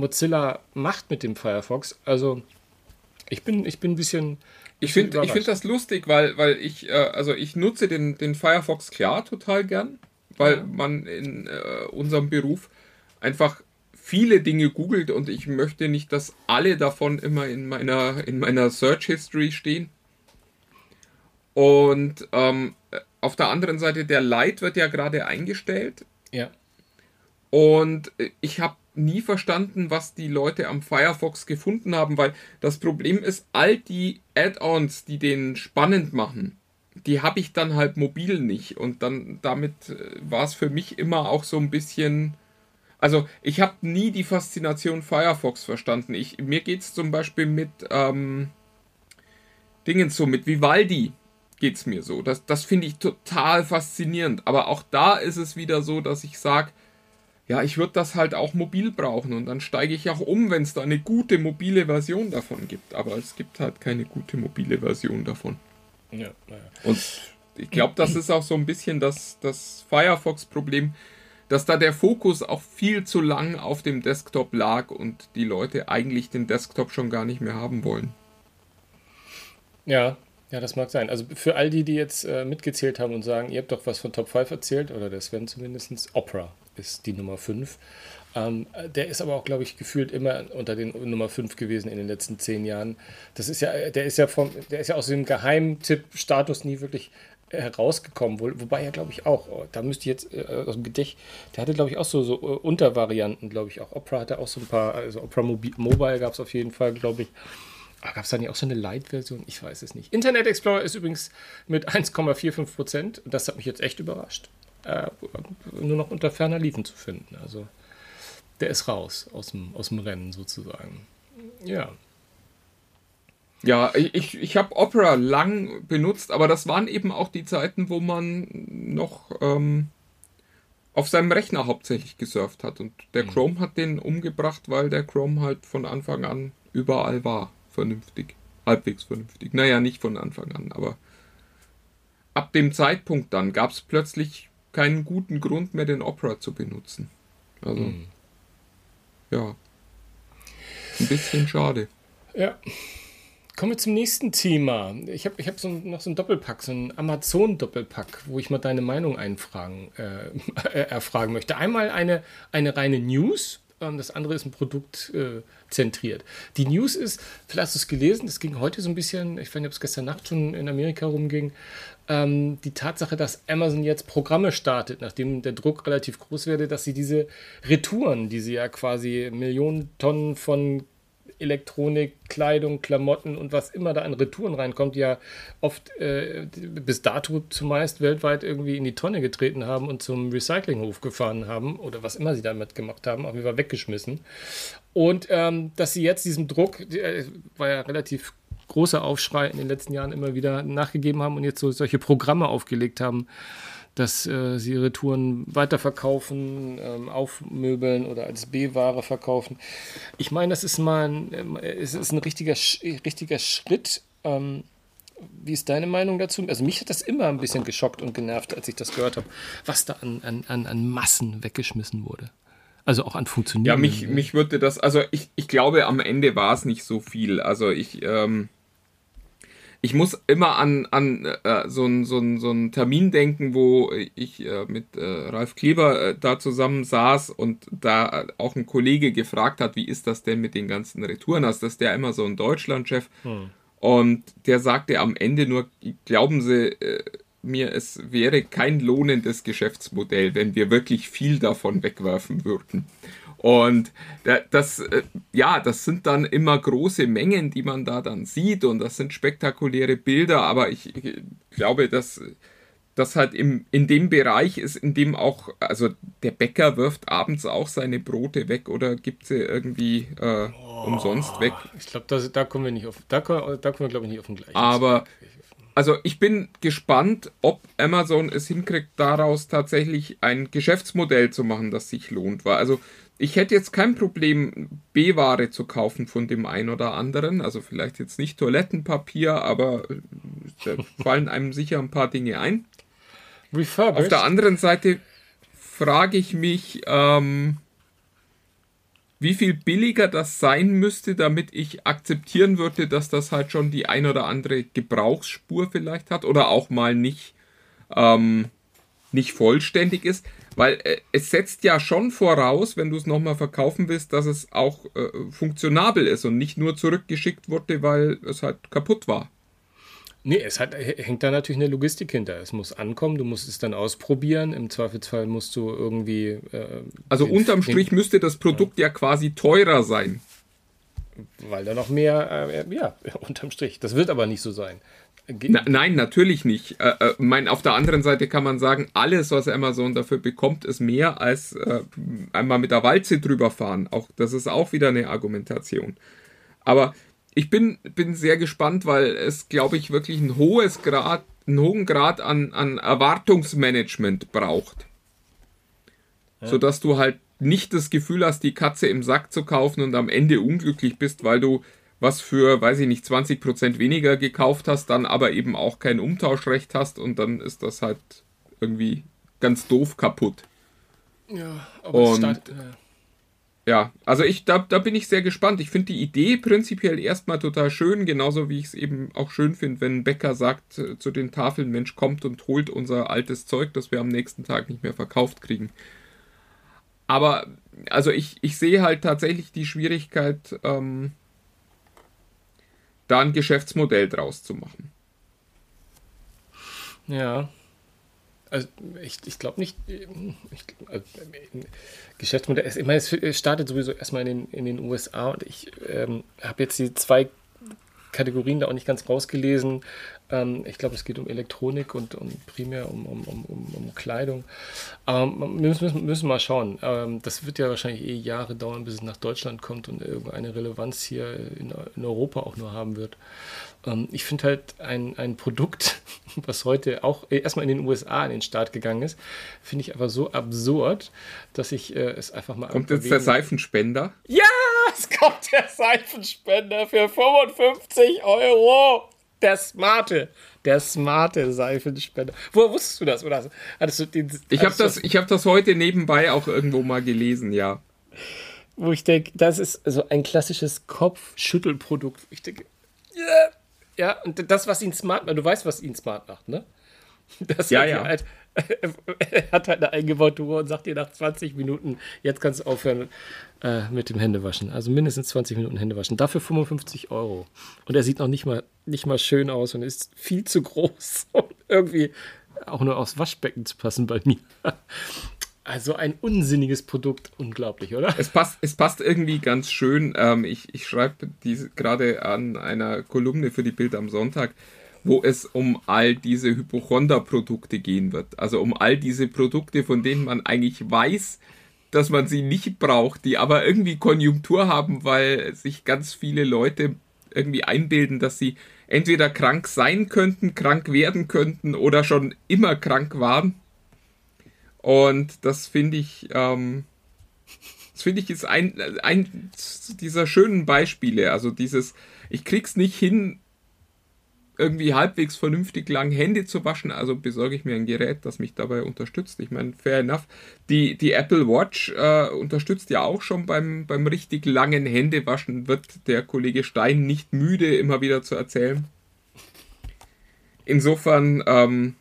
Mozilla macht mit dem Firefox. Also ich bin, ich bin ein bisschen. Ich finde find das lustig, weil, weil ich, äh, also ich nutze den, den Firefox klar total gern, weil ja. man in äh, unserem Beruf einfach viele Dinge googelt und ich möchte nicht, dass alle davon immer in meiner, in meiner Search History stehen. Und ähm, auf der anderen Seite, der Lite wird ja gerade eingestellt. Ja. Und ich habe nie verstanden, was die Leute am Firefox gefunden haben, weil das Problem ist, all die Add-ons, die den spannend machen, die habe ich dann halt mobil nicht. Und dann damit äh, war es für mich immer auch so ein bisschen. Also ich habe nie die Faszination Firefox verstanden. Ich, mir geht es zum Beispiel mit ähm, Dingen so, mit Vivaldi geht es mir so. Das, das finde ich total faszinierend. Aber auch da ist es wieder so, dass ich sage, ja, ich würde das halt auch mobil brauchen und dann steige ich auch um, wenn es da eine gute mobile Version davon gibt. Aber es gibt halt keine gute mobile Version davon. Ja, naja. Und ich glaube, das ist auch so ein bisschen das, das Firefox-Problem, dass da der Fokus auch viel zu lang auf dem Desktop lag und die Leute eigentlich den Desktop schon gar nicht mehr haben wollen. Ja, ja, das mag sein. Also für all die, die jetzt äh, mitgezählt haben und sagen, ihr habt doch was von Top 5 erzählt, oder das werden zumindest Opera ist die Nummer 5. Ähm, der ist aber auch, glaube ich, gefühlt immer unter den Nummer 5 gewesen in den letzten zehn Jahren. Das ist ja, der ist ja vom, der ist ja aus dem Geheimtipp-Status nie wirklich herausgekommen, wo, wobei er, glaube ich, auch, oh, da müsste ich jetzt äh, aus dem Gedächtnis, der hatte, glaube ich, auch so, so uh, Untervarianten, glaube ich, auch. Opera hatte auch so ein paar, also Opera Mobi Mobile gab es auf jeden Fall, glaube ich. Gab es da nicht auch so eine Light-Version? Ich weiß es nicht. Internet Explorer ist übrigens mit 1,45 Prozent. Das hat mich jetzt echt überrascht äh, nur noch unter ferner Liefen zu finden. Also der ist raus aus dem, aus dem Rennen sozusagen. Ja. Ja, ich, ich habe Opera lang benutzt, aber das waren eben auch die Zeiten, wo man noch ähm, auf seinem Rechner hauptsächlich gesurft hat. Und der mhm. Chrome hat den umgebracht, weil der Chrome halt von Anfang an überall war. Vernünftig. Halbwegs vernünftig. Naja, nicht von Anfang an, aber ab dem Zeitpunkt dann gab es plötzlich keinen guten Grund mehr, den Opera zu benutzen. Also, mhm. ja. Ein bisschen schade. Ja. Kommen wir zum nächsten Thema. Ich habe ich hab so noch so ein Doppelpack, so ein Amazon-Doppelpack, wo ich mal deine Meinung einfragen, äh, erfragen möchte. Einmal eine, eine reine News, das andere ist ein Produkt äh, zentriert. Die News ist, vielleicht hast du es gelesen, das ging heute so ein bisschen, ich weiß nicht, ob es gestern Nacht schon in Amerika rumging, ähm, die Tatsache, dass Amazon jetzt Programme startet, nachdem der Druck relativ groß werde, dass sie diese Retouren, die sie ja quasi Millionen Tonnen von Elektronik, Kleidung, Klamotten und was immer da an Retouren reinkommt, die ja oft äh, bis dato zumeist weltweit irgendwie in die Tonne getreten haben und zum Recyclinghof gefahren haben oder was immer sie damit gemacht haben, auf jeden Fall weggeschmissen. Und ähm, dass sie jetzt diesem Druck, äh, war ja relativ großer Aufschrei in den letzten Jahren immer wieder nachgegeben haben und jetzt so solche Programme aufgelegt haben, dass äh, sie Retouren weiterverkaufen, ähm, aufmöbeln oder als B-Ware verkaufen. Ich meine, das ist mal ein, ähm, es ist ein richtiger, richtiger Schritt. Ähm, wie ist deine Meinung dazu? Also mich hat das immer ein bisschen geschockt und genervt, als ich das gehört habe, was da an, an, an Massen weggeschmissen wurde. Also auch an Funktionieren. Ja, mich, mich würde das, also ich, ich glaube, am Ende war es nicht so viel. Also ich, ähm, ich muss immer an, an äh, so einen so so ein Termin denken, wo ich äh, mit äh, Ralf Kleber äh, da zusammen saß und da auch ein Kollege gefragt hat, wie ist das denn mit den ganzen Retouren? Das ist der immer so ein Deutschlandchef. Hm. Und der sagte am Ende nur, glauben Sie äh, mir, es wäre kein lohnendes Geschäftsmodell, wenn wir wirklich viel davon wegwerfen würden. Und das, äh, ja, das sind dann immer große Mengen, die man da dann sieht und das sind spektakuläre Bilder, aber ich, glaube, dass das halt im, in dem Bereich ist, in dem auch, also der Bäcker wirft abends auch seine Brote weg oder gibt sie irgendwie äh, oh, umsonst weg. Ich glaube, da, da kommen wir nicht auf, da, da kommen wir glaube ich nicht auf den gleichen. Aber also ich bin gespannt, ob Amazon es hinkriegt, daraus tatsächlich ein Geschäftsmodell zu machen, das sich lohnt. Weil also ich hätte jetzt kein Problem, B-Ware zu kaufen von dem einen oder anderen. Also vielleicht jetzt nicht Toilettenpapier, aber äh, da fallen einem sicher ein paar Dinge ein. Auf der anderen Seite frage ich mich, ähm, wie viel billiger das sein müsste, damit ich akzeptieren würde, dass das halt schon die ein oder andere Gebrauchsspur vielleicht hat oder auch mal nicht, ähm, nicht vollständig ist. Weil äh, es setzt ja schon voraus, wenn du es nochmal verkaufen willst, dass es auch äh, funktionabel ist und nicht nur zurückgeschickt wurde, weil es halt kaputt war. Nee, es hat, hängt da natürlich eine Logistik hinter. Es muss ankommen, du musst es dann ausprobieren. Im Zweifelsfall musst du irgendwie. Äh, also unterm Strich müsste das Produkt ja. ja. quasi teurer sein. Weil da noch mehr, äh, ja, unterm Strich. Das wird aber nicht so sein. Na, nein, natürlich nicht. Äh, äh, mein, auf der anderen Seite kann man sagen, alles, was Amazon dafür bekommt, ist mehr als äh, einmal mit der Walze drüber fahren. Auch, das ist auch wieder eine Argumentation. Aber ich bin, bin sehr gespannt, weil es, glaube ich, wirklich ein hohes Grad, einen hohen Grad an, an Erwartungsmanagement braucht. Ja. Sodass du halt nicht das Gefühl hast, die Katze im Sack zu kaufen und am Ende unglücklich bist, weil du was für, weiß ich nicht, 20% weniger gekauft hast, dann aber eben auch kein Umtauschrecht hast und dann ist das halt irgendwie ganz doof kaputt. Ja, aber und, startet, ja. ja. also ich, da, da bin ich sehr gespannt. Ich finde die Idee prinzipiell erstmal total schön, genauso wie ich es eben auch schön finde, wenn ein Bäcker sagt äh, zu den Tafeln, Mensch, kommt und holt unser altes Zeug, das wir am nächsten Tag nicht mehr verkauft kriegen. Aber, also ich, ich sehe halt tatsächlich die Schwierigkeit, ähm, da ein Geschäftsmodell draus zu machen. Ja. Also ich, ich glaube nicht, ich, also, Geschäftsmodell, ich meine, es startet sowieso erstmal in den, in den USA und ich ähm, habe jetzt die zwei Kategorien da auch nicht ganz rausgelesen. Ähm, ich glaube, es geht um Elektronik und, und primär um, um, um, um Kleidung. Aber wir müssen, müssen mal schauen. Ähm, das wird ja wahrscheinlich eh Jahre dauern, bis es nach Deutschland kommt und irgendeine Relevanz hier in, in Europa auch nur haben wird. Ähm, ich finde halt ein, ein Produkt, was heute auch erstmal in den USA in den Start gegangen ist, finde ich einfach so absurd, dass ich äh, es einfach mal. Kommt jetzt der Seifenspender? Ja, es kommt der Seifenspender für 55 Euro. Der smarte, der smarte Seifenspender. Woher wusstest du das? Oder hattest du den, ich habe das, hab das heute nebenbei auch irgendwo mal gelesen, ja. Wo ich denke, das ist so ein klassisches Kopfschüttelprodukt. Ich denke, yeah. Ja, und das, was ihn smart macht, du weißt, was ihn smart macht, ne? Das ja, ja. Halt, er hat halt eine eingebaute Uhr und sagt dir nach 20 Minuten, jetzt kannst du aufhören äh, mit dem Händewaschen. Also mindestens 20 Minuten Händewaschen. Dafür 55 Euro. Und er sieht noch nicht mal, nicht mal schön aus und ist viel zu groß, um irgendwie auch nur aufs Waschbecken zu passen bei mir. Also ein unsinniges Produkt, unglaublich, oder? Es passt, es passt irgendwie ganz schön. Ähm, ich ich schreibe gerade an einer Kolumne für die Bild am Sonntag wo es um all diese Hypochonda-Produkte gehen wird. Also um all diese Produkte, von denen man eigentlich weiß, dass man sie nicht braucht, die aber irgendwie Konjunktur haben, weil sich ganz viele Leute irgendwie einbilden, dass sie entweder krank sein könnten, krank werden könnten oder schon immer krank waren. Und das finde ich, ähm, das finde ich ist ein, ein dieser schönen Beispiele. Also dieses, ich krieg's nicht hin, irgendwie halbwegs vernünftig lang Hände zu waschen, also besorge ich mir ein Gerät, das mich dabei unterstützt. Ich meine, fair enough. Die, die Apple Watch äh, unterstützt ja auch schon beim, beim richtig langen Händewaschen, wird der Kollege Stein nicht müde, immer wieder zu erzählen. Insofern, ähm,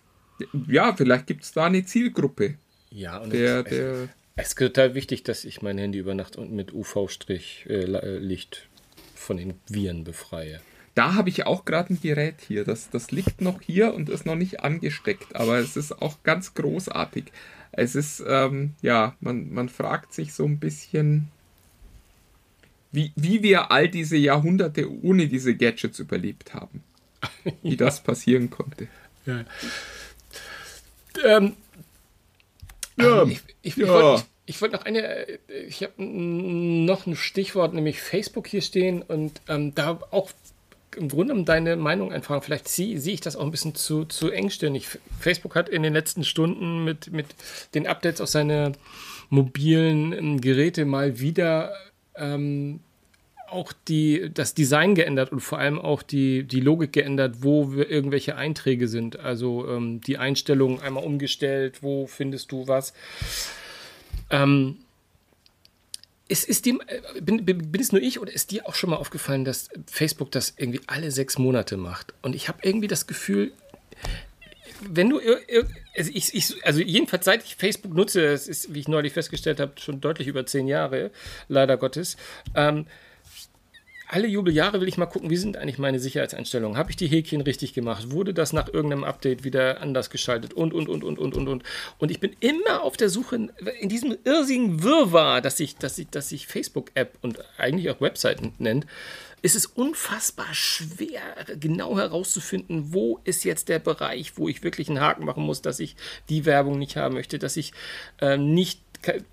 ja, vielleicht gibt es da eine Zielgruppe. Ja, und der, es, der, es ist total wichtig, dass ich mein Handy über Nacht und mit UV-Licht äh, von den Viren befreie. Da habe ich auch gerade ein Gerät hier. Das, das liegt noch hier und ist noch nicht angesteckt, aber es ist auch ganz großartig. Es ist, ähm, ja, man, man fragt sich so ein bisschen, wie, wie wir all diese Jahrhunderte ohne diese Gadgets überlebt haben. Wie ja. das passieren konnte. Ja. Ähm, ja. Ich, ich, ja. ich wollte ich wollt noch eine, ich habe noch ein Stichwort, nämlich Facebook hier stehen und ähm, da auch im Grunde um deine Meinung einfragen. Vielleicht sehe ich das auch ein bisschen zu, zu engstirnig. Facebook hat in den letzten Stunden mit, mit den Updates auf seine mobilen ähm, Geräte mal wieder ähm, auch die, das Design geändert und vor allem auch die, die Logik geändert, wo irgendwelche Einträge sind. Also ähm, die Einstellungen einmal umgestellt, wo findest du was. Ähm, ist, ist dem, äh, bin, bin, es nur ich oder ist dir auch schon mal aufgefallen, dass Facebook das irgendwie alle sechs Monate macht? Und ich habe irgendwie das Gefühl, wenn du, also, ich, ich, also jedenfalls seit ich Facebook nutze, das ist, wie ich neulich festgestellt habe, schon deutlich über zehn Jahre, leider Gottes, ähm, alle Jubeljahre will ich mal gucken, wie sind eigentlich meine Sicherheitseinstellungen? Habe ich die Häkchen richtig gemacht? Wurde das nach irgendeinem Update wieder anders geschaltet? Und, und, und, und, und, und, und. Und ich bin immer auf der Suche in diesem irrsigen Wirrwarr, dass sich dass ich, dass ich Facebook-App und eigentlich auch Webseiten nennt, ist es unfassbar schwer, genau herauszufinden, wo ist jetzt der Bereich, wo ich wirklich einen Haken machen muss, dass ich die Werbung nicht haben möchte, dass ich äh, nicht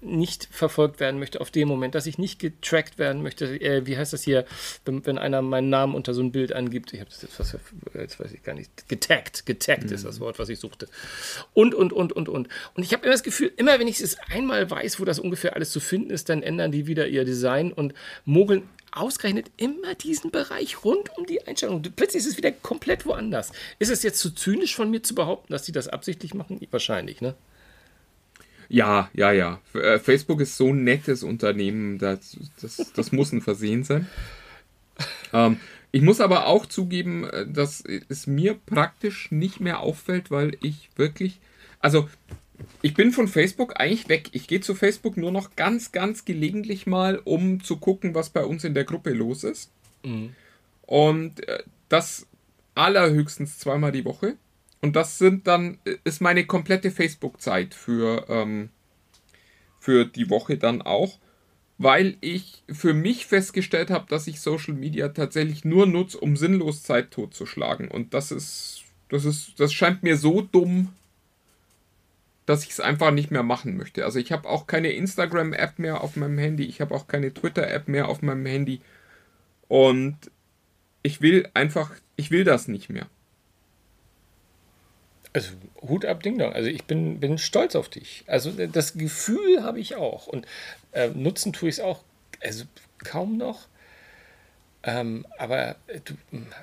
nicht verfolgt werden möchte auf dem Moment, dass ich nicht getrackt werden möchte. Äh, wie heißt das hier, wenn, wenn, einer meinen Namen unter so ein Bild angibt? Ich habe das jetzt, was, jetzt weiß ich gar nicht. Getaggt, getaggt mhm. ist das Wort, was ich suchte. Und, und, und, und, und. Und ich habe immer das Gefühl, immer wenn ich es einmal weiß, wo das ungefähr alles zu finden ist, dann ändern die wieder ihr Design und mogeln ausgerechnet immer diesen Bereich rund um die Einstellung. Plötzlich ist es wieder komplett woanders. Ist es jetzt zu zynisch von mir zu behaupten, dass die das absichtlich machen? Wahrscheinlich, ne? Ja, ja, ja. Äh, Facebook ist so ein nettes Unternehmen, das, das, das muss ein Versehen sein. Ähm, ich muss aber auch zugeben, äh, dass es mir praktisch nicht mehr auffällt, weil ich wirklich, also ich bin von Facebook eigentlich weg. Ich gehe zu Facebook nur noch ganz, ganz gelegentlich mal, um zu gucken, was bei uns in der Gruppe los ist. Mhm. Und äh, das allerhöchstens zweimal die Woche. Und das sind dann, ist meine komplette Facebook-Zeit für, ähm, für die Woche dann auch, weil ich für mich festgestellt habe, dass ich Social Media tatsächlich nur nutze, um sinnlos Zeit totzuschlagen. Und das ist, das ist, das scheint mir so dumm, dass ich es einfach nicht mehr machen möchte. Also ich habe auch keine Instagram-App mehr auf meinem Handy, ich habe auch keine Twitter-App mehr auf meinem Handy. Und ich will einfach, ich will das nicht mehr. Also Hut ab, Ding Dong. Also ich bin, bin stolz auf dich. Also das Gefühl habe ich auch. Und äh, nutzen tue ich es auch, also kaum noch. Ähm, aber äh, du,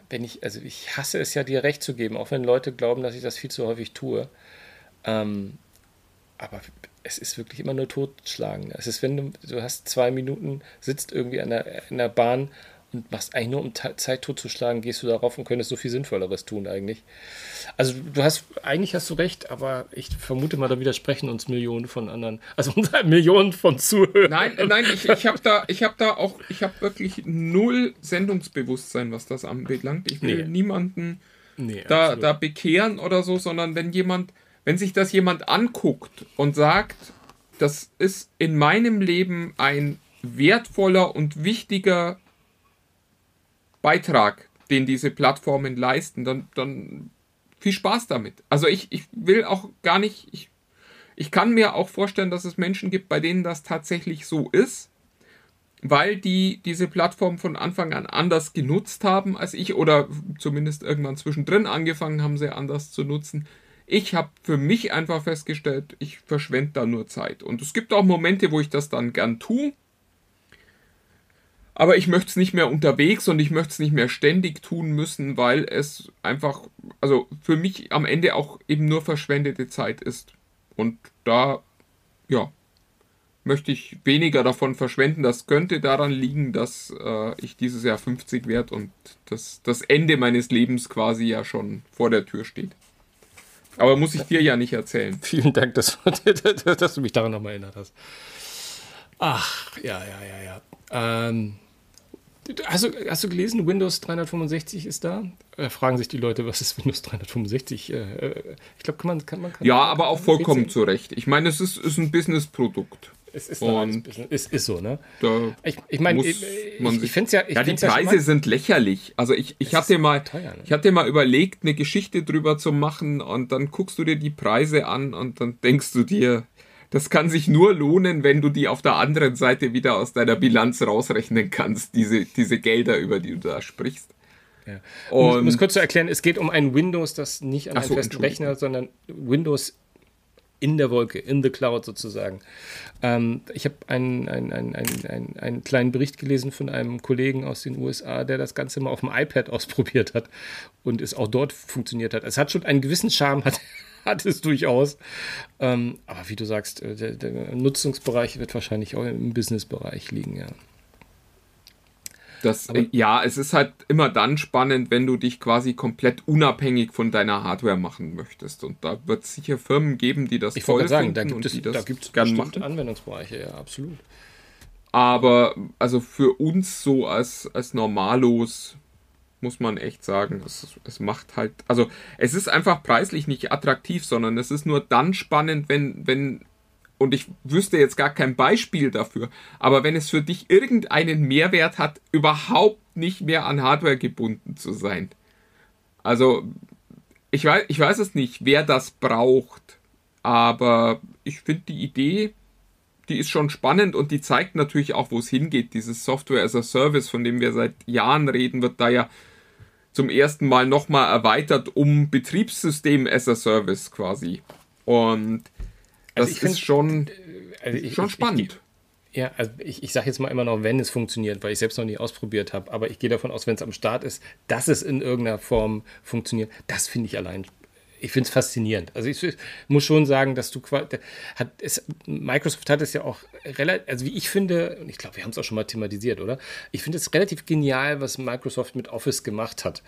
wenn ich, also ich hasse es ja, dir recht zu geben, auch wenn Leute glauben, dass ich das viel zu häufig tue. Ähm, aber es ist wirklich immer nur totschlagen. Es ist, wenn du, du hast zwei Minuten, sitzt irgendwie an der, in der Bahn und machst eigentlich nur, um Zeit totzuschlagen, gehst du darauf und könntest so viel Sinnvolleres tun eigentlich. Also du hast, eigentlich hast du recht, aber ich vermute mal, da widersprechen uns Millionen von anderen, also Millionen von Zuhörern. Nein, nein, ich, ich habe da, ich habe da auch, ich habe wirklich null Sendungsbewusstsein, was das anbelangt. Ich will nee. niemanden nee, da, da bekehren oder so, sondern wenn jemand, wenn sich das jemand anguckt und sagt, das ist in meinem Leben ein wertvoller und wichtiger Beitrag, den diese Plattformen leisten, dann, dann viel Spaß damit. Also ich, ich will auch gar nicht, ich, ich kann mir auch vorstellen, dass es Menschen gibt, bei denen das tatsächlich so ist. weil die diese Plattform von Anfang an anders genutzt haben als ich oder zumindest irgendwann zwischendrin angefangen haben, sie anders zu nutzen. Ich habe für mich einfach festgestellt, ich verschwende da nur Zeit. Und es gibt auch Momente, wo ich das dann gern tue. Aber ich möchte es nicht mehr unterwegs und ich möchte es nicht mehr ständig tun müssen, weil es einfach, also für mich am Ende auch eben nur verschwendete Zeit ist. Und da, ja, möchte ich weniger davon verschwenden. Das könnte daran liegen, dass äh, ich dieses Jahr 50 werde und das, das Ende meines Lebens quasi ja schon vor der Tür steht. Aber muss ich dir ja nicht erzählen. Vielen Dank, dass, dass du mich daran nochmal erinnert hast. Ach, ja, ja, ja, ja. Ähm, hast, du, hast du gelesen, Windows 365 ist da? Äh, fragen sich die Leute, was ist Windows 365? Äh, äh, ich glaube, kann man, kann man. Kann ja, aber auch vollkommen zu Recht. Ich meine, es ist, ist ein Business-Produkt. Es ist, und ist, ist so, ne? Ich ich meine, ich, ich finde es ja. Ich ja, die Preise ja sind lächerlich. Also ich, ich hatte mal, teuer, ne? ich hatte mal überlegt, eine Geschichte drüber zu machen und dann guckst du dir die Preise an und dann denkst du dir, das kann sich nur lohnen, wenn du die auf der anderen Seite wieder aus deiner Bilanz rausrechnen kannst, diese, diese Gelder, über die du da sprichst. Ja. Und um es kurz zu erklären, es geht um ein Windows, das nicht an einem so, festen Rechner, sondern Windows in der Wolke, in the cloud sozusagen. Ähm, ich habe einen, einen, einen, einen, einen kleinen Bericht gelesen von einem Kollegen aus den USA, der das Ganze mal auf dem iPad ausprobiert hat und es auch dort funktioniert hat. Es hat schon einen gewissen Charme, hat, hat es durchaus. Ähm, aber wie du sagst, äh, der, der Nutzungsbereich wird wahrscheinlich auch im Businessbereich liegen, ja. Das, Aber, ja, es ist halt immer dann spannend, wenn du dich quasi komplett unabhängig von deiner Hardware machen möchtest. Und da wird es sicher Firmen geben, die das ich toll sagen, da gibt es, da gibt es bestimmte Anwendungsbereiche, ja, absolut. Aber also für uns so als, als Normalos muss man echt sagen, es, es macht halt, also es ist einfach preislich nicht attraktiv, sondern es ist nur dann spannend, wenn, wenn und ich wüsste jetzt gar kein Beispiel dafür, aber wenn es für dich irgendeinen Mehrwert hat, überhaupt nicht mehr an Hardware gebunden zu sein. Also, ich weiß, ich weiß es nicht, wer das braucht, aber ich finde die Idee, die ist schon spannend und die zeigt natürlich auch, wo es hingeht. Dieses Software as a Service, von dem wir seit Jahren reden, wird da ja zum ersten Mal nochmal erweitert um Betriebssystem as a Service quasi. Und also das ist schon, also ich, schon spannend. Ich, ja, also ich, ich sage jetzt mal immer noch, wenn es funktioniert, weil ich selbst noch nie ausprobiert habe. Aber ich gehe davon aus, wenn es am Start ist, dass es in irgendeiner Form funktioniert. Das finde ich allein ich finde es faszinierend. Also ich muss schon sagen, dass du hat es, Microsoft hat es ja auch relativ, also wie ich finde, und ich glaube, wir haben es auch schon mal thematisiert, oder? Ich finde es relativ genial, was Microsoft mit Office gemacht hat.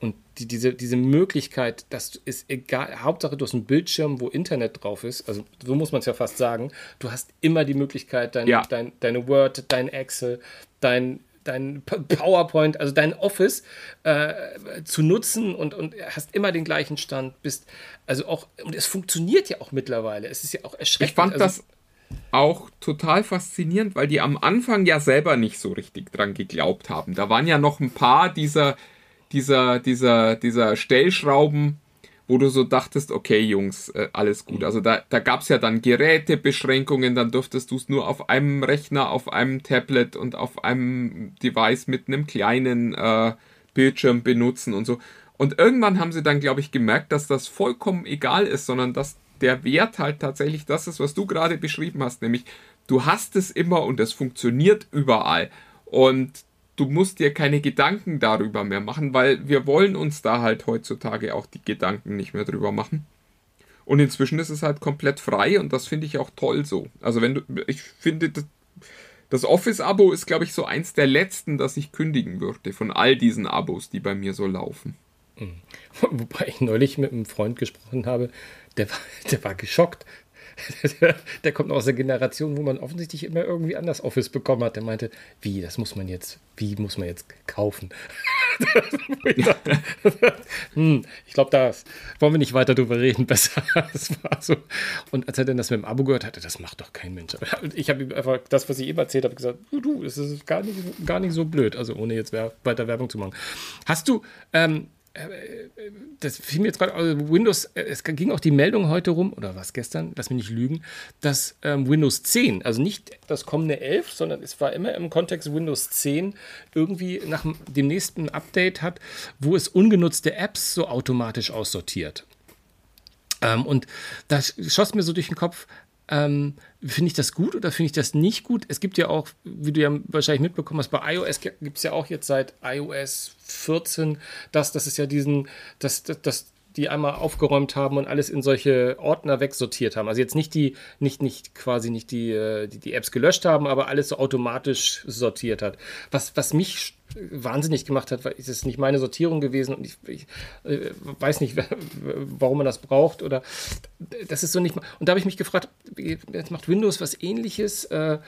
Und die, diese, diese Möglichkeit, dass es egal, Hauptsache du hast einen Bildschirm, wo Internet drauf ist, also so muss man es ja fast sagen, du hast immer die Möglichkeit, dein, ja. dein, deine Word, dein Excel, dein dein PowerPoint, also dein Office äh, zu nutzen und, und hast immer den gleichen Stand, bist also auch, und es funktioniert ja auch mittlerweile. Es ist ja auch erschreckend. Ich fand also, das auch total faszinierend, weil die am Anfang ja selber nicht so richtig dran geglaubt haben. Da waren ja noch ein paar dieser, dieser, dieser, dieser Stellschrauben, wo du so dachtest, okay, Jungs, äh, alles gut. Also da, da gab es ja dann Gerätebeschränkungen, dann durftest du es nur auf einem Rechner, auf einem Tablet und auf einem Device mit einem kleinen äh, Bildschirm benutzen und so. Und irgendwann haben sie dann, glaube ich, gemerkt, dass das vollkommen egal ist, sondern dass der Wert halt tatsächlich das ist, was du gerade beschrieben hast, nämlich du hast es immer und es funktioniert überall. Und du musst dir keine Gedanken darüber mehr machen, weil wir wollen uns da halt heutzutage auch die Gedanken nicht mehr drüber machen. Und inzwischen ist es halt komplett frei und das finde ich auch toll so. Also wenn du, ich finde, das, Office-Abo ist, glaube ich, so eins der letzten, das ich kündigen würde von all diesen Abos, die bei mir so laufen. Mhm. Wobei ich neulich mit einem Freund gesprochen habe, der war, der war geschockt. Der, kommt aus der Generation, wo man offensichtlich immer irgendwie anders Office bekommen hat. Der meinte, wie, das muss man jetzt, wie muss man jetzt kaufen? ich, hm, ich glaube, da wollen wir nicht weiter drüber reden, besser. Das war so. Und als er dann das mit dem Abo gehört hatte, das macht doch kein Mensch. Ich habe ihm einfach das, was ich eben erzählt habe, gesagt, du, du, es ist gar nicht, gar nicht so blöd, also ohne jetzt weiter Werbung zu machen. Hast du, ähm, das fiel mir jetzt gerade, also Windows, äh, es ging auch die Meldung heute rum, oder was gestern, lass mich nicht lügen, dass ähm, Windows 10, also nicht das kommende 11, sondern es war immer im Kontext Windows 10 irgendwie nach dem nächsten Update hat, wo es ungenutzte Apps so automatisch aussortiert. Ähm, und da schoss mir so durch den Kopf, ähm, finde ich das gut oder finde ich das nicht gut? Es gibt ja auch, wie du ja wahrscheinlich mitbekommen hast, bei iOS gibt es ja auch jetzt seit iOS 14, dass das ist ja diesen, dass, dass, dass die einmal aufgeräumt haben und alles in solche Ordner wegsortiert haben. Also jetzt nicht die, nicht, nicht quasi nicht die, äh, die, die Apps gelöscht haben, aber alles so automatisch sortiert hat. Was, was mich wahnsinnig gemacht hat, weil es ist nicht meine Sortierung gewesen und ich, ich äh, weiß nicht, warum man das braucht oder das ist so nicht. Und da habe ich mich gefragt, jetzt macht Windows was ähnliches. Äh,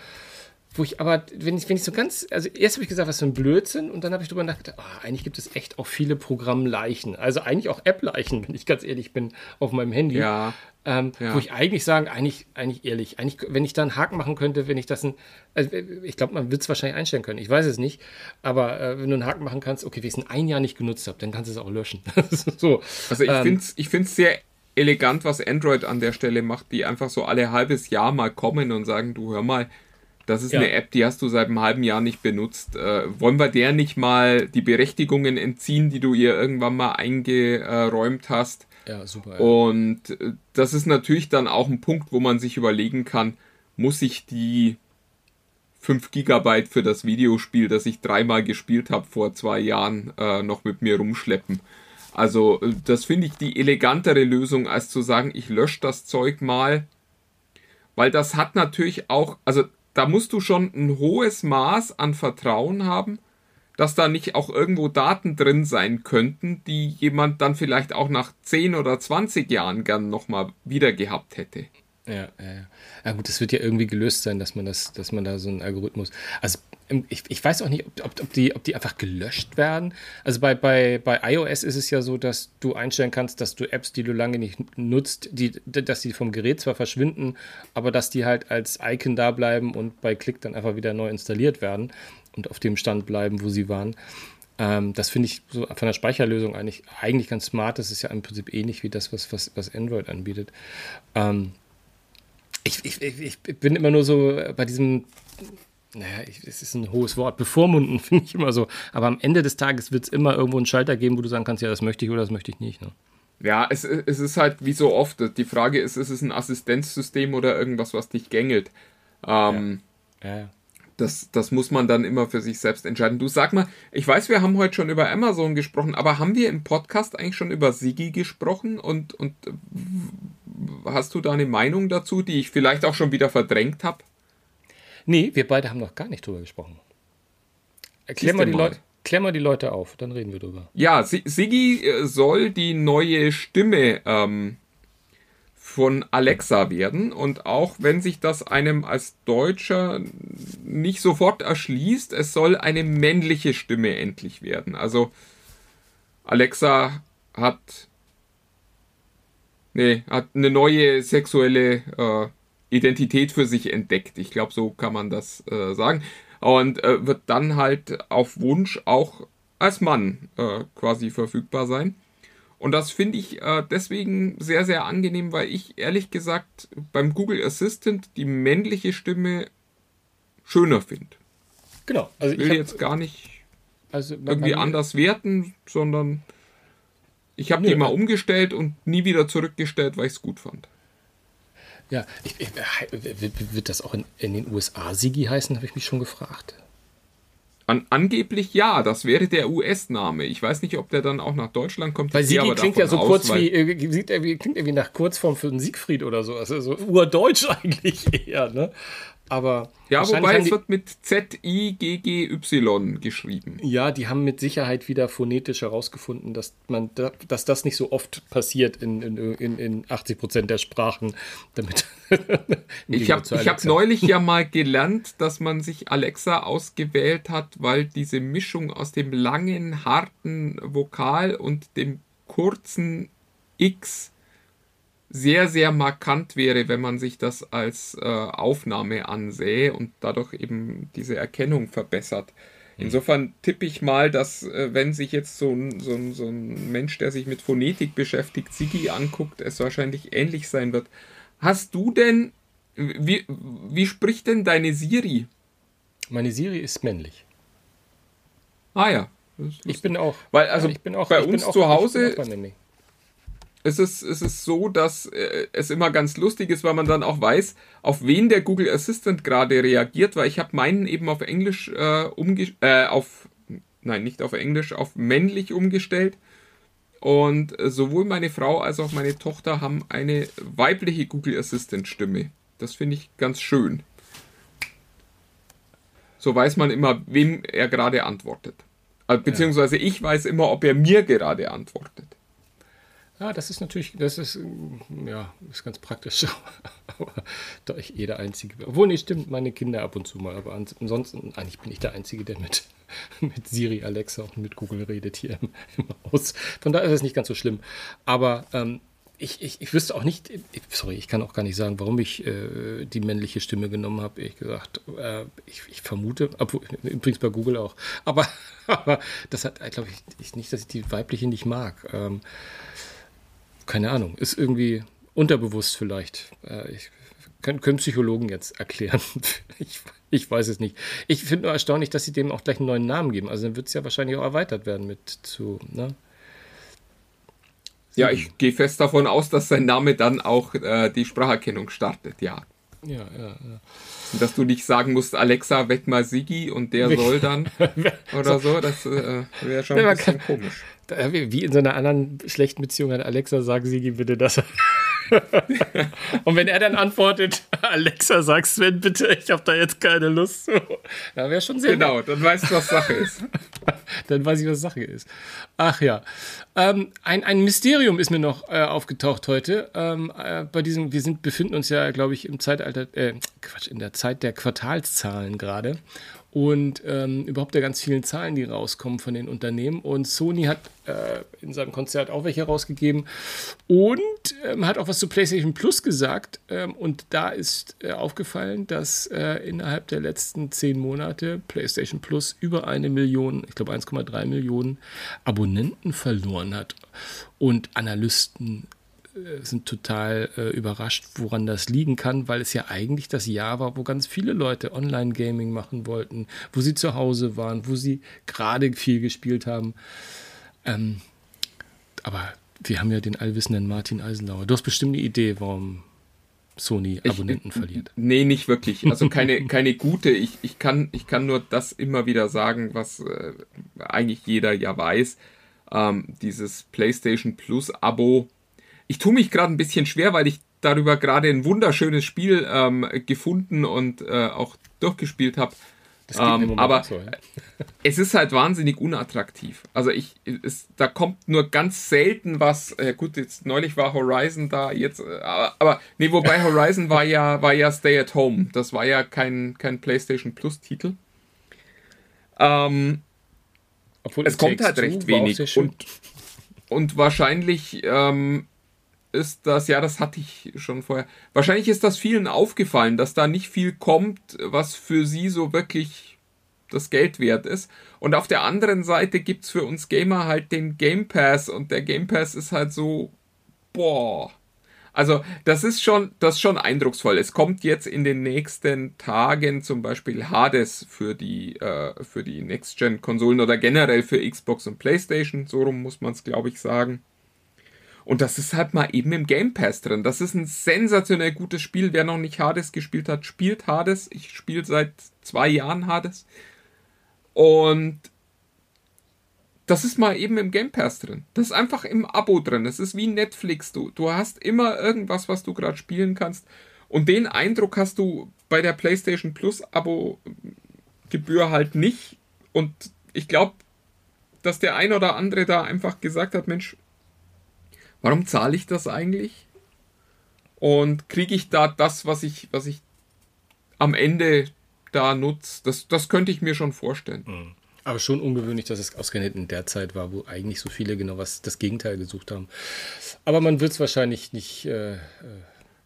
wo ich aber, wenn ich, wenn ich so ganz, also erst habe ich gesagt, was für ein Blödsinn und dann habe ich darüber nachgedacht, oh, eigentlich gibt es echt auch viele Programmleichen, also eigentlich auch App-Leichen, wenn ich ganz ehrlich bin, auf meinem Handy. Ja. Ähm, ja. Wo ich eigentlich sagen, eigentlich, eigentlich ehrlich, eigentlich, wenn ich da einen Haken machen könnte, wenn ich das ein, also ich glaube, man wird es wahrscheinlich einstellen können, ich weiß es nicht, aber äh, wenn du einen Haken machen kannst, okay, wenn ich es ein Jahr nicht genutzt habe, dann kannst du es auch löschen. so. Also ich ähm, finde es ich find's sehr elegant, was Android an der Stelle macht, die einfach so alle halbes Jahr mal kommen und sagen, du hör mal, das ist ja. eine App, die hast du seit einem halben Jahr nicht benutzt. Äh, wollen wir der nicht mal die Berechtigungen entziehen, die du ihr irgendwann mal eingeräumt hast? Ja, super. Ja. Und äh, das ist natürlich dann auch ein Punkt, wo man sich überlegen kann, muss ich die 5 Gigabyte für das Videospiel, das ich dreimal gespielt habe vor zwei Jahren, äh, noch mit mir rumschleppen? Also, äh, das finde ich die elegantere Lösung, als zu sagen, ich lösche das Zeug mal. Weil das hat natürlich auch, also da musst du schon ein hohes Maß an Vertrauen haben, dass da nicht auch irgendwo Daten drin sein könnten, die jemand dann vielleicht auch nach 10 oder 20 Jahren gern nochmal wieder gehabt hätte. Ja, ja, ja. Gut, das wird ja irgendwie gelöst sein, dass man das, dass man da so einen Algorithmus. Also ich, ich weiß auch nicht, ob, ob, die, ob die einfach gelöscht werden. Also bei, bei, bei iOS ist es ja so, dass du einstellen kannst, dass du Apps, die du lange nicht nutzt, die, dass die vom Gerät zwar verschwinden, aber dass die halt als Icon da bleiben und bei Klick dann einfach wieder neu installiert werden und auf dem Stand bleiben, wo sie waren. Ähm, das finde ich so von der Speicherlösung eigentlich, eigentlich ganz smart. Das ist ja im Prinzip ähnlich wie das, was, was, was Android anbietet. Ähm, ich, ich, ich, bin immer nur so bei diesem naja, es ist ein hohes Wort, bevormunden finde ich immer so. Aber am Ende des Tages wird es immer irgendwo einen Schalter geben, wo du sagen kannst, ja, das möchte ich oder das möchte ich nicht. Ne? Ja, es, es ist halt wie so oft. Die Frage ist, ist es ein Assistenzsystem oder irgendwas, was dich gängelt? Ähm, ja. Ja. Das, das muss man dann immer für sich selbst entscheiden. Du sag mal, ich weiß, wir haben heute schon über Amazon gesprochen, aber haben wir im Podcast eigentlich schon über Sigi gesprochen? Und, und hast du da eine Meinung dazu, die ich vielleicht auch schon wieder verdrängt habe? Nee, wir beide haben noch gar nicht drüber gesprochen. Erklär mal, die mal. Klär mal die Leute auf, dann reden wir drüber. Ja, Sigi äh, soll die neue Stimme ähm, von Alexa werden. Und auch wenn sich das einem als Deutscher nicht sofort erschließt, es soll eine männliche Stimme endlich werden. Also Alexa hat, nee, hat eine neue sexuelle äh, Identität für sich entdeckt. Ich glaube, so kann man das äh, sagen. Und äh, wird dann halt auf Wunsch auch als Mann äh, quasi verfügbar sein. Und das finde ich äh, deswegen sehr, sehr angenehm, weil ich ehrlich gesagt beim Google Assistant die männliche Stimme schöner finde. Genau. Also ich will hab, jetzt gar nicht also irgendwie anders werten, sondern ich habe die mal umgestellt und nie wieder zurückgestellt, weil ich es gut fand. Ja, ich, ich, wird das auch in, in den USA Sigi heißen, habe ich mich schon gefragt. An, angeblich ja, das wäre der US-Name. Ich weiß nicht, ob der dann auch nach Deutschland kommt. Weil Sigi klingt ja so aus, kurz wie, äh, sieht irgendwie, klingt irgendwie nach Kurzform für einen Siegfried oder so. Also so urdeutsch eigentlich eher, ne? Aber ja, wobei es wird mit Z-I-G-G-Y geschrieben. Ja, die haben mit Sicherheit wieder phonetisch herausgefunden, dass man, dass das nicht so oft passiert in, in, in 80 Prozent der Sprachen. Damit ich habe hab neulich ja mal gelernt, dass man sich Alexa ausgewählt hat, weil diese Mischung aus dem langen, harten Vokal und dem kurzen X sehr, sehr markant wäre, wenn man sich das als äh, Aufnahme ansähe und dadurch eben diese Erkennung verbessert. Mhm. Insofern tippe ich mal, dass äh, wenn sich jetzt so ein, so, ein, so ein Mensch, der sich mit Phonetik beschäftigt, Sigi anguckt, es wahrscheinlich ähnlich sein wird. Hast du denn, wie, wie spricht denn deine Siri? Meine Siri ist männlich. Ah ja. Ich bin auch. Weil also ich bin auch, bei uns auch, zu Hause es ist, es ist so, dass äh, es immer ganz lustig ist, weil man dann auch weiß, auf wen der Google Assistant gerade reagiert, weil ich habe meinen eben auf Englisch äh, umgestellt, äh, auf, nein, nicht auf Englisch, auf männlich umgestellt. Und äh, sowohl meine Frau als auch meine Tochter haben eine weibliche Google Assistant Stimme. Das finde ich ganz schön. So weiß man immer, wem er gerade antwortet. Äh, beziehungsweise ich weiß immer, ob er mir gerade antwortet. Ja, das ist natürlich, das ist, ja, ist ganz praktisch. aber da ich eh der Einzige. Obwohl, nee, stimmt, meine Kinder ab und zu mal. Aber ansonsten, eigentlich bin ich der Einzige, der mit, mit Siri, Alexa und mit Google redet hier im, im Haus. Von daher ist es nicht ganz so schlimm. Aber ähm, ich, ich, ich wüsste auch nicht, sorry, ich kann auch gar nicht sagen, warum ich äh, die männliche Stimme genommen habe. Ich gesagt, äh, ich, ich, vermute, obwohl, übrigens bei Google auch. Aber, aber das hat, glaube ich, nicht, dass ich die weibliche nicht mag. Ähm, keine Ahnung, ist irgendwie unterbewusst vielleicht. Äh, ich, können, können Psychologen jetzt erklären. ich, ich weiß es nicht. Ich finde nur erstaunlich, dass sie dem auch gleich einen neuen Namen geben. Also dann wird es ja wahrscheinlich auch erweitert werden mit zu, ne? Ja, ich gehe fest davon aus, dass sein Name dann auch äh, die Spracherkennung startet, ja. Ja, ja, ja. Dass du nicht sagen musst, Alexa, weck mal Sigi und der soll dann oder so, das äh, wäre schon ein bisschen komisch. Wie in so einer anderen schlechten Beziehung an Alexa, sag Sigi bitte das. und wenn er dann antwortet, Alexa, sag Sven bitte, ich habe da jetzt keine Lust zu. Da wäre schon sehr. Genau, nett. dann weißt du, was Sache ist. dann weiß ich, was Sache ist. Ach ja. Ähm, ein, ein Mysterium ist mir noch äh, aufgetaucht heute. Ähm, äh, bei diesem, wir sind, befinden uns ja, glaube ich, im Zeitalter, äh, Quatsch, in der Zeit der Quartalszahlen gerade und ähm, überhaupt der ganz vielen Zahlen, die rauskommen von den Unternehmen. Und Sony hat äh, in seinem Konzert auch welche rausgegeben und ähm, hat auch was zu PlayStation Plus gesagt. Ähm, und da ist äh, aufgefallen, dass äh, innerhalb der letzten zehn Monate PlayStation Plus über eine Million, ich glaube 1,3 Millionen Abonnenten verloren hat. Und Analysten sind total äh, überrascht, woran das liegen kann, weil es ja eigentlich das Jahr war, wo ganz viele Leute Online-Gaming machen wollten, wo sie zu Hause waren, wo sie gerade viel gespielt haben. Ähm, aber wir haben ja den allwissenden Martin Eisenlauer. Du hast bestimmt eine Idee, warum Sony Abonnenten ich, verliert. Nee, nicht wirklich. Also keine, keine gute. Ich, ich, kann, ich kann nur das immer wieder sagen, was äh, eigentlich jeder ja weiß. Ähm, dieses PlayStation Plus Abo ich tue mich gerade ein bisschen schwer, weil ich darüber gerade ein wunderschönes Spiel ähm, gefunden und äh, auch durchgespielt habe. Ähm, aber so, ja. es ist halt wahnsinnig unattraktiv. Also ich, es, da kommt nur ganz selten was. Äh, gut, jetzt neulich war Horizon da, jetzt, äh, aber, aber nee, wobei Horizon war ja, war ja Stay at Home. Das war ja kein, kein PlayStation Plus Titel. Ähm, Obwohl es kommt halt recht wenig und, und wahrscheinlich ähm, ist das, ja, das hatte ich schon vorher. Wahrscheinlich ist das vielen aufgefallen, dass da nicht viel kommt, was für sie so wirklich das Geld wert ist. Und auf der anderen Seite gibt's für uns Gamer halt den Game Pass und der Game Pass ist halt so, boah. Also, das ist schon, das ist schon eindrucksvoll. Es kommt jetzt in den nächsten Tagen zum Beispiel Hades für die, äh, für die Next-Gen-Konsolen oder generell für Xbox und PlayStation. So rum muss man es, glaube ich, sagen. Und das ist halt mal eben im Game Pass drin. Das ist ein sensationell gutes Spiel. Wer noch nicht Hades gespielt hat, spielt Hades. Ich spiele seit zwei Jahren Hades. Und das ist mal eben im Game Pass drin. Das ist einfach im Abo drin. Das ist wie Netflix. Du, du hast immer irgendwas, was du gerade spielen kannst. Und den Eindruck hast du bei der PlayStation Plus Abo-Gebühr halt nicht. Und ich glaube, dass der ein oder andere da einfach gesagt hat, Mensch, warum zahle ich das eigentlich? Und kriege ich da das, was ich, was ich am Ende da nutze? Das, das könnte ich mir schon vorstellen. Mhm. Aber schon ungewöhnlich, dass es ausgerechnet in der Zeit war, wo eigentlich so viele genau was das Gegenteil gesucht haben. Aber man wird es wahrscheinlich nicht. Äh, äh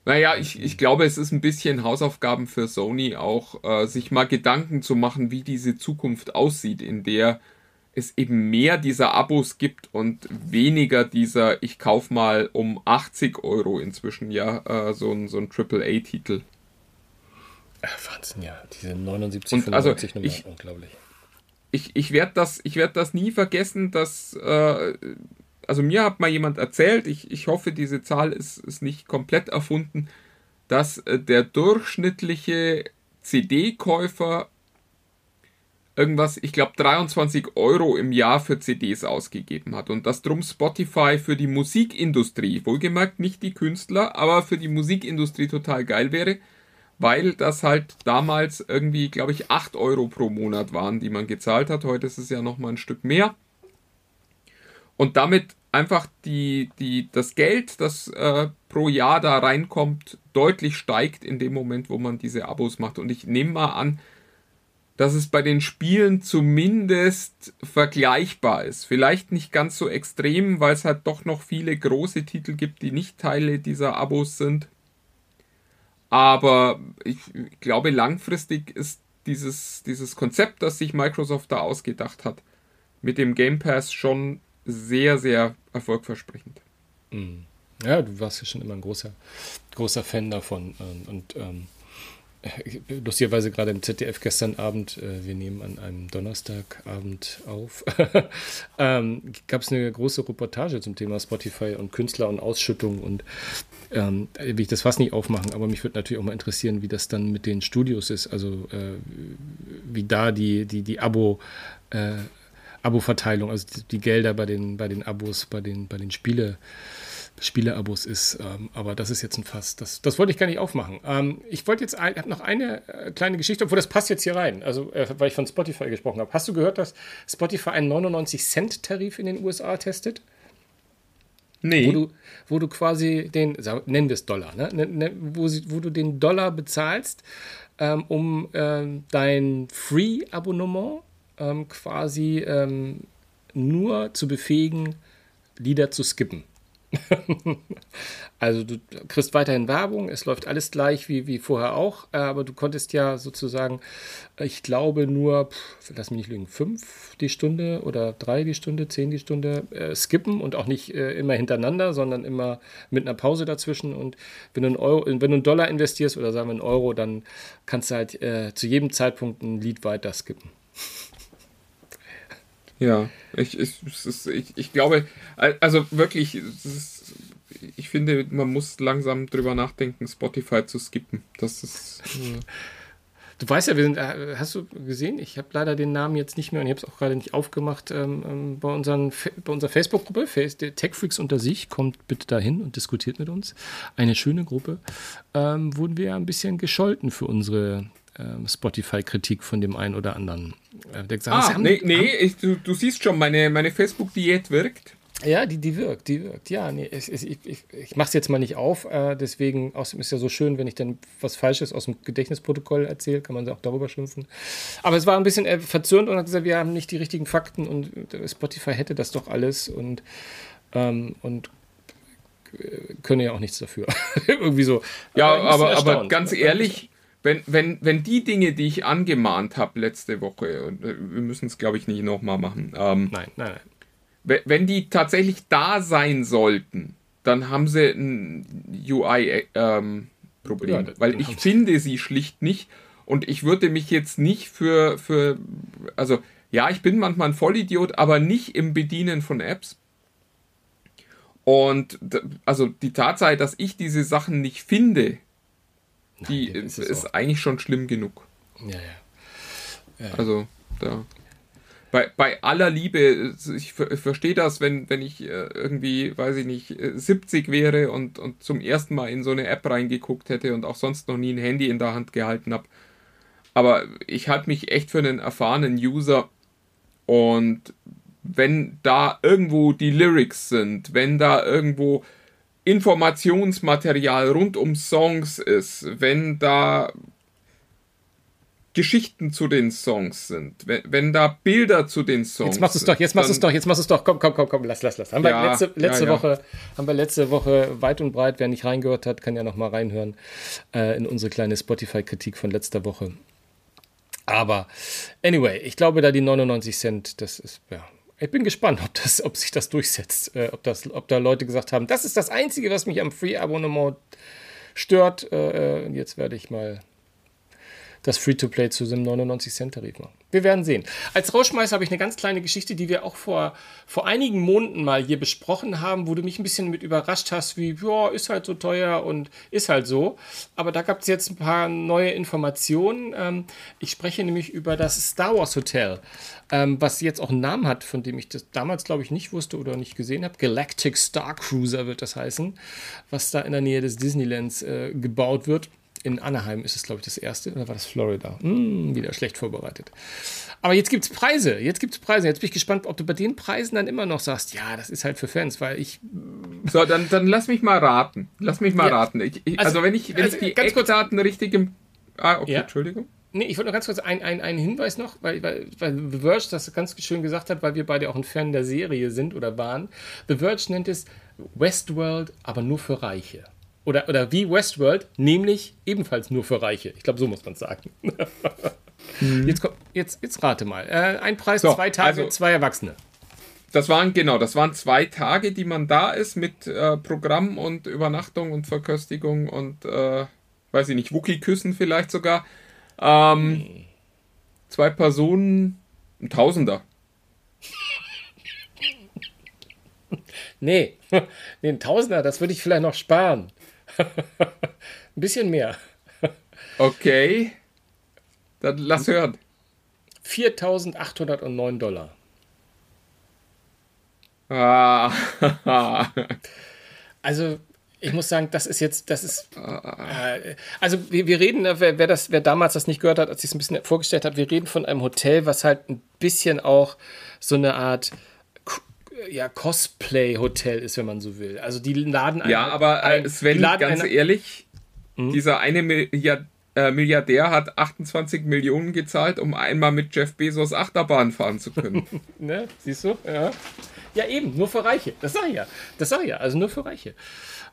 naja, ich, ich glaube, es ist ein bisschen Hausaufgaben für Sony auch, äh, sich mal Gedanken zu machen, wie diese Zukunft aussieht, in der es eben mehr dieser Abos gibt und weniger dieser, ich kauf mal um 80 Euro inzwischen ja äh, so ein, so ein AAA-Titel. Wahnsinn, ja, diese 79, und 95 also ich, unglaublich. Ich, ich werde das, werd das nie vergessen, dass, äh, also mir hat mal jemand erzählt, ich, ich hoffe, diese Zahl ist, ist nicht komplett erfunden, dass äh, der durchschnittliche CD-Käufer irgendwas, ich glaube 23 Euro im Jahr für CDs ausgegeben hat und dass drum Spotify für die Musikindustrie, wohlgemerkt nicht die Künstler, aber für die Musikindustrie total geil wäre, weil das halt damals irgendwie, glaube ich, 8 Euro pro Monat waren, die man gezahlt hat. Heute ist es ja nochmal ein Stück mehr. Und damit einfach die, die, das Geld, das äh, pro Jahr da reinkommt, deutlich steigt in dem Moment, wo man diese Abos macht. Und ich nehme mal an, dass es bei den Spielen zumindest vergleichbar ist. Vielleicht nicht ganz so extrem, weil es halt doch noch viele große Titel gibt, die nicht Teile dieser Abos sind. Aber ich glaube, langfristig ist dieses, dieses Konzept, das sich Microsoft da ausgedacht hat, mit dem Game Pass schon sehr, sehr erfolgversprechend. Mhm. Ja, du warst ja schon immer ein großer, großer Fan davon. Und, und ähm, lustigerweise gerade im ZDF gestern Abend, äh, wir nehmen an einem Donnerstagabend auf, ähm, gab es eine große Reportage zum Thema Spotify und Künstler und Ausschüttung und ähm, will ich das fast nicht aufmachen, aber mich würde natürlich auch mal interessieren, wie das dann mit den Studios ist, also äh, wie da die, die, die Abo, äh, Abo-Verteilung, also die, die, Gelder bei den, bei den Abos, bei den, bei den Spiele, Spieleabos ist. Ähm, aber das ist jetzt ein Fass. Das, das wollte ich gar nicht aufmachen. Ähm, ich wollte jetzt, ich habe noch eine äh, kleine Geschichte, obwohl das passt jetzt hier rein, also äh, weil ich von Spotify gesprochen habe. Hast du gehört, dass Spotify einen 99-Cent-Tarif in den USA testet? Nee. Wo du, wo du quasi den, nennen wir es Dollar, ne? ne, ne wo, wo du den Dollar bezahlst, ähm, um ähm, dein Free-Abonnement ähm, quasi ähm, nur zu befähigen, Lieder zu skippen. also du kriegst weiterhin Werbung, es läuft alles gleich wie, wie vorher auch, äh, aber du konntest ja sozusagen, ich glaube nur, pff, lass mich nicht lügen, fünf die Stunde oder drei die Stunde, zehn die Stunde äh, skippen und auch nicht äh, immer hintereinander, sondern immer mit einer Pause dazwischen. Und wenn du einen, Euro, wenn du einen Dollar investierst oder sagen wir einen Euro, dann kannst du halt äh, zu jedem Zeitpunkt ein Lied weiter skippen. Ja, ich, ich, ich, ich glaube, also wirklich, ich finde, man muss langsam drüber nachdenken, Spotify zu skippen. Das ist. Du weißt ja, wir sind, äh, hast du gesehen? Ich habe leider den Namen jetzt nicht mehr und ich habe es auch gerade nicht aufgemacht. Ähm, ähm bei, unseren, bei unserer Facebook-Gruppe, Tech Freaks unter sich, kommt bitte dahin und diskutiert mit uns. Eine schöne Gruppe. Ähm, wurden wir ein bisschen gescholten für unsere Spotify-Kritik von dem einen oder anderen. Äh, der gesagt, ah, haben, nee, nee ich, du, du, siehst schon, meine, meine Facebook-Diät wirkt. Ja, die, die wirkt, die wirkt. Ja, nee, ich, ich, ich, ich mache es jetzt mal nicht auf. Äh, deswegen, außerdem ist ja so schön, wenn ich dann was Falsches aus dem Gedächtnisprotokoll erzähle, kann man auch darüber schimpfen. Aber es war ein bisschen äh, verzürnt und hat gesagt, wir haben nicht die richtigen Fakten und äh, Spotify hätte das doch alles und, ähm, und äh, könne ja auch nichts dafür. Irgendwie so. Ja, aber, aber ganz ehrlich, wenn, wenn, wenn die Dinge, die ich angemahnt habe letzte Woche, und äh, wir müssen es, glaube ich, nicht nochmal machen. Ähm, nein, nein, nein. Wenn die tatsächlich da sein sollten, dann haben sie ein UI-Problem. Ähm, ja, weil ich finde sie schlicht nicht. Und ich würde mich jetzt nicht für, für, also ja, ich bin manchmal ein Vollidiot, aber nicht im Bedienen von Apps. Und also die Tatsache, dass ich diese Sachen nicht finde, die Nein, ist, ist eigentlich schon schlimm genug. Ja, ja. ja. Also, da. Bei, bei aller Liebe, ich, ich verstehe das, wenn, wenn ich äh, irgendwie, weiß ich nicht, 70 äh, wäre und, und zum ersten Mal in so eine App reingeguckt hätte und auch sonst noch nie ein Handy in der Hand gehalten habe. Aber ich halte mich echt für einen erfahrenen User und wenn da irgendwo die Lyrics sind, wenn da irgendwo Informationsmaterial rund um Songs ist, wenn da Geschichten zu den Songs sind, wenn, wenn da Bilder zu den Songs Jetzt machst du es doch, jetzt machst du es doch, jetzt machst du es doch. Komm, komm, komm, komm, lass, lass, lass. Haben wir Ja, letzte, letzte ja, ja. Woche, haben wir letzte Woche weit und breit, wer nicht reingehört hat, kann ja noch mal reinhören äh, in unsere kleine Spotify-Kritik von letzter Woche. Aber anyway, ich glaube, da die 99 Cent, das ist, ja. Ich bin gespannt, ob, das, ob sich das durchsetzt. Äh, ob, das, ob da Leute gesagt haben, das ist das Einzige, was mich am Free-Abonnement stört. Äh, äh, jetzt werde ich mal das Free-to-Play zu diesem 99-Cent-Tarif machen. Wir werden sehen. Als Rauschmeißer habe ich eine ganz kleine Geschichte, die wir auch vor, vor einigen Monaten mal hier besprochen haben, wo du mich ein bisschen mit überrascht hast, wie, ja, ist halt so teuer und ist halt so. Aber da gab es jetzt ein paar neue Informationen. Ähm, ich spreche nämlich über das Star Wars Hotel, ähm, was jetzt auch einen Namen hat, von dem ich das damals, glaube ich, nicht wusste oder nicht gesehen habe. Galactic Star Cruiser wird das heißen, was da in der Nähe des Disneylands äh, gebaut wird in Anaheim ist es, glaube ich, das erste. Oder war das Florida? Hm, wieder schlecht vorbereitet. Aber jetzt gibt es Preise. Jetzt gibt es Preise. Jetzt bin ich gespannt, ob du bei den Preisen dann immer noch sagst, ja, das ist halt für Fans, weil ich. So, dann, dann lass mich mal raten. Lass mich mal Ja. raten. Ich, ich, Also- also, wenn ich, wenn also ich die ganz kurz- Eckdaten richtig im. Ah, okay, Ja. Entschuldigung. Nee, ich wollte noch ganz kurz ein- ein- einen Hinweis noch, weil, weil, weil The Verge das ganz schön gesagt hat, weil wir beide auch ein Fan der Serie sind oder waren. The Verge nennt es Westworld, aber nur für Reiche. Oder, oder wie Westworld, nämlich ebenfalls nur für Reiche. Ich glaube, so muss man es sagen. Jetzt, komm, jetzt, jetzt rate mal. Äh, ein Preis, So, zwei Tage, also- zwei Erwachsene. Das waren, genau, das waren zwei Tage, die man da ist mit äh, Programm und Übernachtung und Verköstigung und, äh, weiß ich nicht, Wookie-Küssen vielleicht sogar. Ähm, zwei Personen, ein Tausender. Nee, nee, ein Tausender, das würde ich vielleicht noch sparen. Ein bisschen mehr. Okay. Dann lass hören. 4.809 Dollar. Ah, Also, ich muss sagen, das ist jetzt, das ist. Äh, also, wir, wir reden, äh, wer, wer, das, wer damals das nicht gehört hat, als ich es ein bisschen vorgestellt habe, wir reden von einem Hotel, was halt ein bisschen auch so eine Art. Ja, Cosplay-Hotel ist, wenn man so will. Also die laden einen- ja, aber äh, ein- Sven, ganz einen- ehrlich, dieser eine Milliard, äh, Milliardär hat 28 Millionen gezahlt, um einmal mit Jeff Bezos Achterbahn fahren zu können. Ne? Siehst du? Ja. Ja, eben, nur für Reiche. Das sag ich ja. Das sag ich ja. Also nur für Reiche.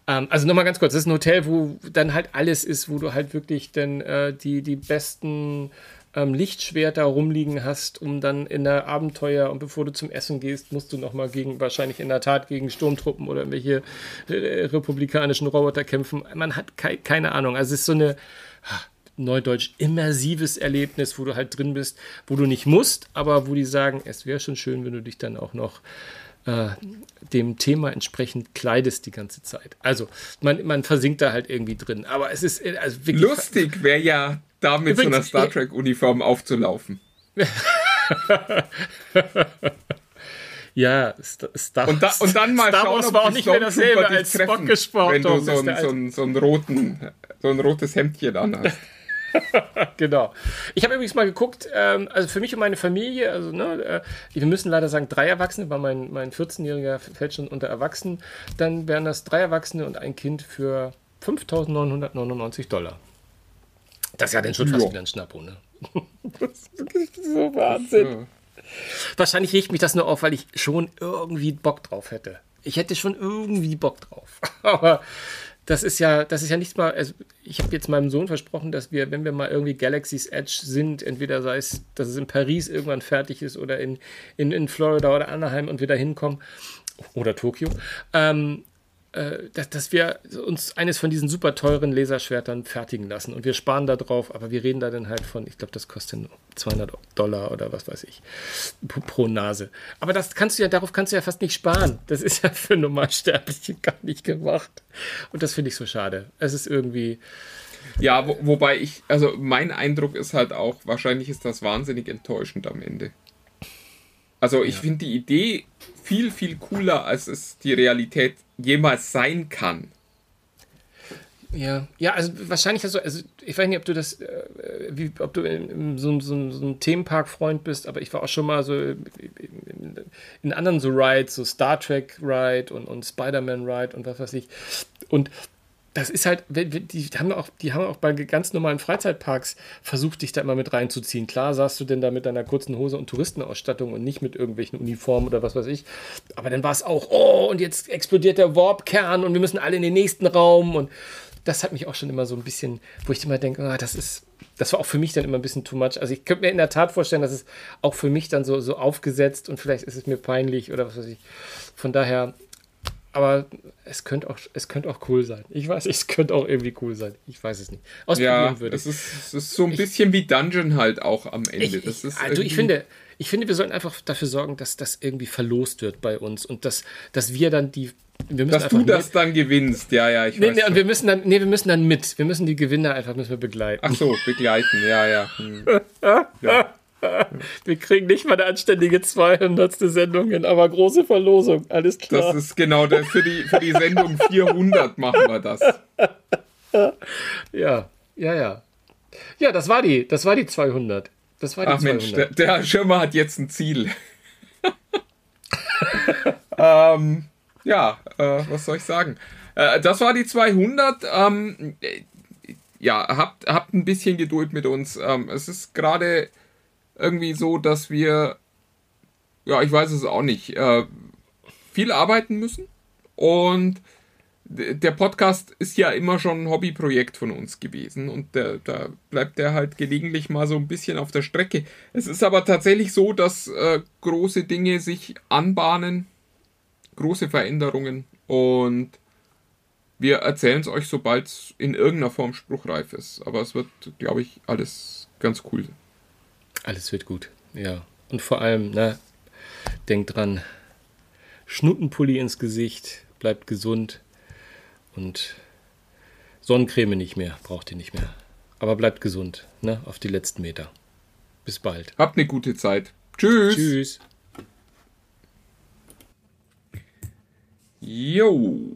Ähm, also nochmal ganz kurz, das ist ein Hotel, wo dann halt alles ist, wo du halt wirklich dann äh, die, die besten ähm, Lichtschwerter rumliegen hast, um dann in der Abenteuer und bevor du zum Essen gehst, musst du nochmal gegen, wahrscheinlich in der Tat gegen Sturmtruppen oder irgendwelche äh, republikanischen Roboter kämpfen. Man hat kei keine Ahnung. Also es ist so eine Neudeutsch immersives Erlebnis, wo du halt drin bist, wo du nicht musst, aber wo die sagen, es wäre schon schön, wenn du dich dann auch noch äh, dem Thema entsprechend kleidest die ganze Zeit. Also man, man versinkt da halt irgendwie drin. Aber es ist äh, also wirklich Lustig wäre ja, da mit so einer Übrigens, Star ihr- Trek-Uniform aufzulaufen. Ja, Star, Und, da, und dann mal Star schauen, Wars ob war auch nicht mehr dasselbe als Spock treffen, gesprochen Wenn du so ein, der so, ein, so, ein roten, so ein rotes Hemdchen anhast. Genau. Ich habe übrigens mal geguckt, ähm, also für mich und meine Familie, also ne, äh, wir müssen leider sagen drei Erwachsene, weil mein, mein 14-Jähriger fällt schon unter Erwachsenen, dann wären das drei Erwachsene und ein Kind für 5.999 Dollar. Das ist ja dann schon fast Ja. wieder ein Schnappo, ne? das ist wirklich so Wahnsinn. Wahrscheinlich regt mich das nur auf, weil ich schon irgendwie Bock drauf hätte. Ich hätte schon irgendwie Bock drauf. Aber das ist ja, das ist ja nichts mal. Also ich habe jetzt meinem Sohn versprochen, dass wir, wenn wir mal irgendwie Galaxy's Edge sind, entweder sei es, dass es in Paris irgendwann fertig ist oder in, in, in Florida oder Anaheim und wir da hinkommen oder Tokio, ähm, äh, dass, dass wir uns eines von diesen super teuren Laserschwertern fertigen lassen und wir sparen da drauf, aber wir reden da dann halt von, ich glaube, das kostet nur 200 Dollar oder was weiß ich pro, Nase. Aber das kannst du ja, darauf kannst du ja fast nicht sparen. Das ist ja für Normalsterbliche gar nicht gemacht. Und das finde ich so schade. Es ist irgendwie, Ja, wo, wobei ich, also mein Eindruck ist halt auch, wahrscheinlich ist das wahnsinnig enttäuschend am Ende. Also ich finde die Idee viel, viel cooler, als es die Realität jemals sein kann. Ja, ja, also wahrscheinlich hast du, also ich weiß nicht, ob du das, äh, wie, ob du in, in so, so, so ein Themenpark-Freund bist, aber ich war auch schon mal so in, in, in anderen so Rides, so Star Trek Ride und, und Spider-Man Ride und was weiß ich. Und das ist halt, die haben auch, die haben auch bei ganz normalen Freizeitparks versucht, dich da immer mit reinzuziehen. Klar saßt du denn da mit deiner kurzen Hose und Touristenausstattung und nicht mit irgendwelchen Uniformen oder was weiß ich. Aber dann war es auch, oh, und jetzt explodiert der Warp-Kern und wir müssen alle in den nächsten Raum. Und das hat mich auch schon immer so ein bisschen, wo ich immer denke, ah, das ist, das war auch für mich dann immer ein bisschen too much. Also ich könnte mir in der Tat vorstellen, dass es auch für mich dann so, so aufgesetzt und vielleicht ist es mir peinlich oder was weiß ich. Von daher, aber es könnte auch, es könnte auch cool sein. Ich weiß, es könnte auch irgendwie cool sein. Ich weiß es nicht. Ausprobieren ja, würde es ist, es ist so ein bisschen ich, wie Dungeon halt auch am Ende. Ich, das ist also ich finde, ich finde, wir sollten einfach dafür sorgen, dass das irgendwie verlost wird bei uns und dass, dass wir dann die wir müssen dass du das mit. dann gewinnst, ja, ja, ich nee, weiß. Nee, und wir müssen dann, nee, wir müssen dann mit. Wir müssen die Gewinner einfach müssen wir begleiten. Ach so, begleiten, ja, ja. Hm. ja. Wir kriegen nicht mal eine anständige 200. Sendung hin, aber große Verlosung, alles klar. Das ist genau, der, für, die, für die Sendung 400 machen wir das. Ja, ja, ja. Ja, das war die, das war die 200. Das war die Ach 200. Mensch, der, der Herr Schirmer hat jetzt ein Ziel. ähm, ja, äh, was soll ich sagen? Äh, das war die 200. Ähm, ja, habt, habt ein bisschen Geduld mit uns. Ähm, es ist gerade irgendwie so, dass wir, ja, ich weiß es auch nicht, äh, viel arbeiten müssen. Und der Podcast ist ja immer schon ein Hobbyprojekt von uns gewesen und der, da bleibt der halt gelegentlich mal so ein bisschen auf der Strecke. Es ist aber tatsächlich so, dass äh, große Dinge sich anbahnen, große Veränderungen und wir erzählen es euch, sobald es in irgendeiner Form spruchreif ist. Aber es wird, glaube ich, alles ganz cool. Alles wird gut, ja. Und vor allem, ne, denkt dran, Schnuttenpulli ins Gesicht, bleibt gesund und Sonnencreme nicht mehr, braucht ihr nicht mehr. Aber bleibt gesund, ne, auf die letzten Meter. Bis bald. Habt eine gute Zeit. Tschüss. Tschüss. Jo.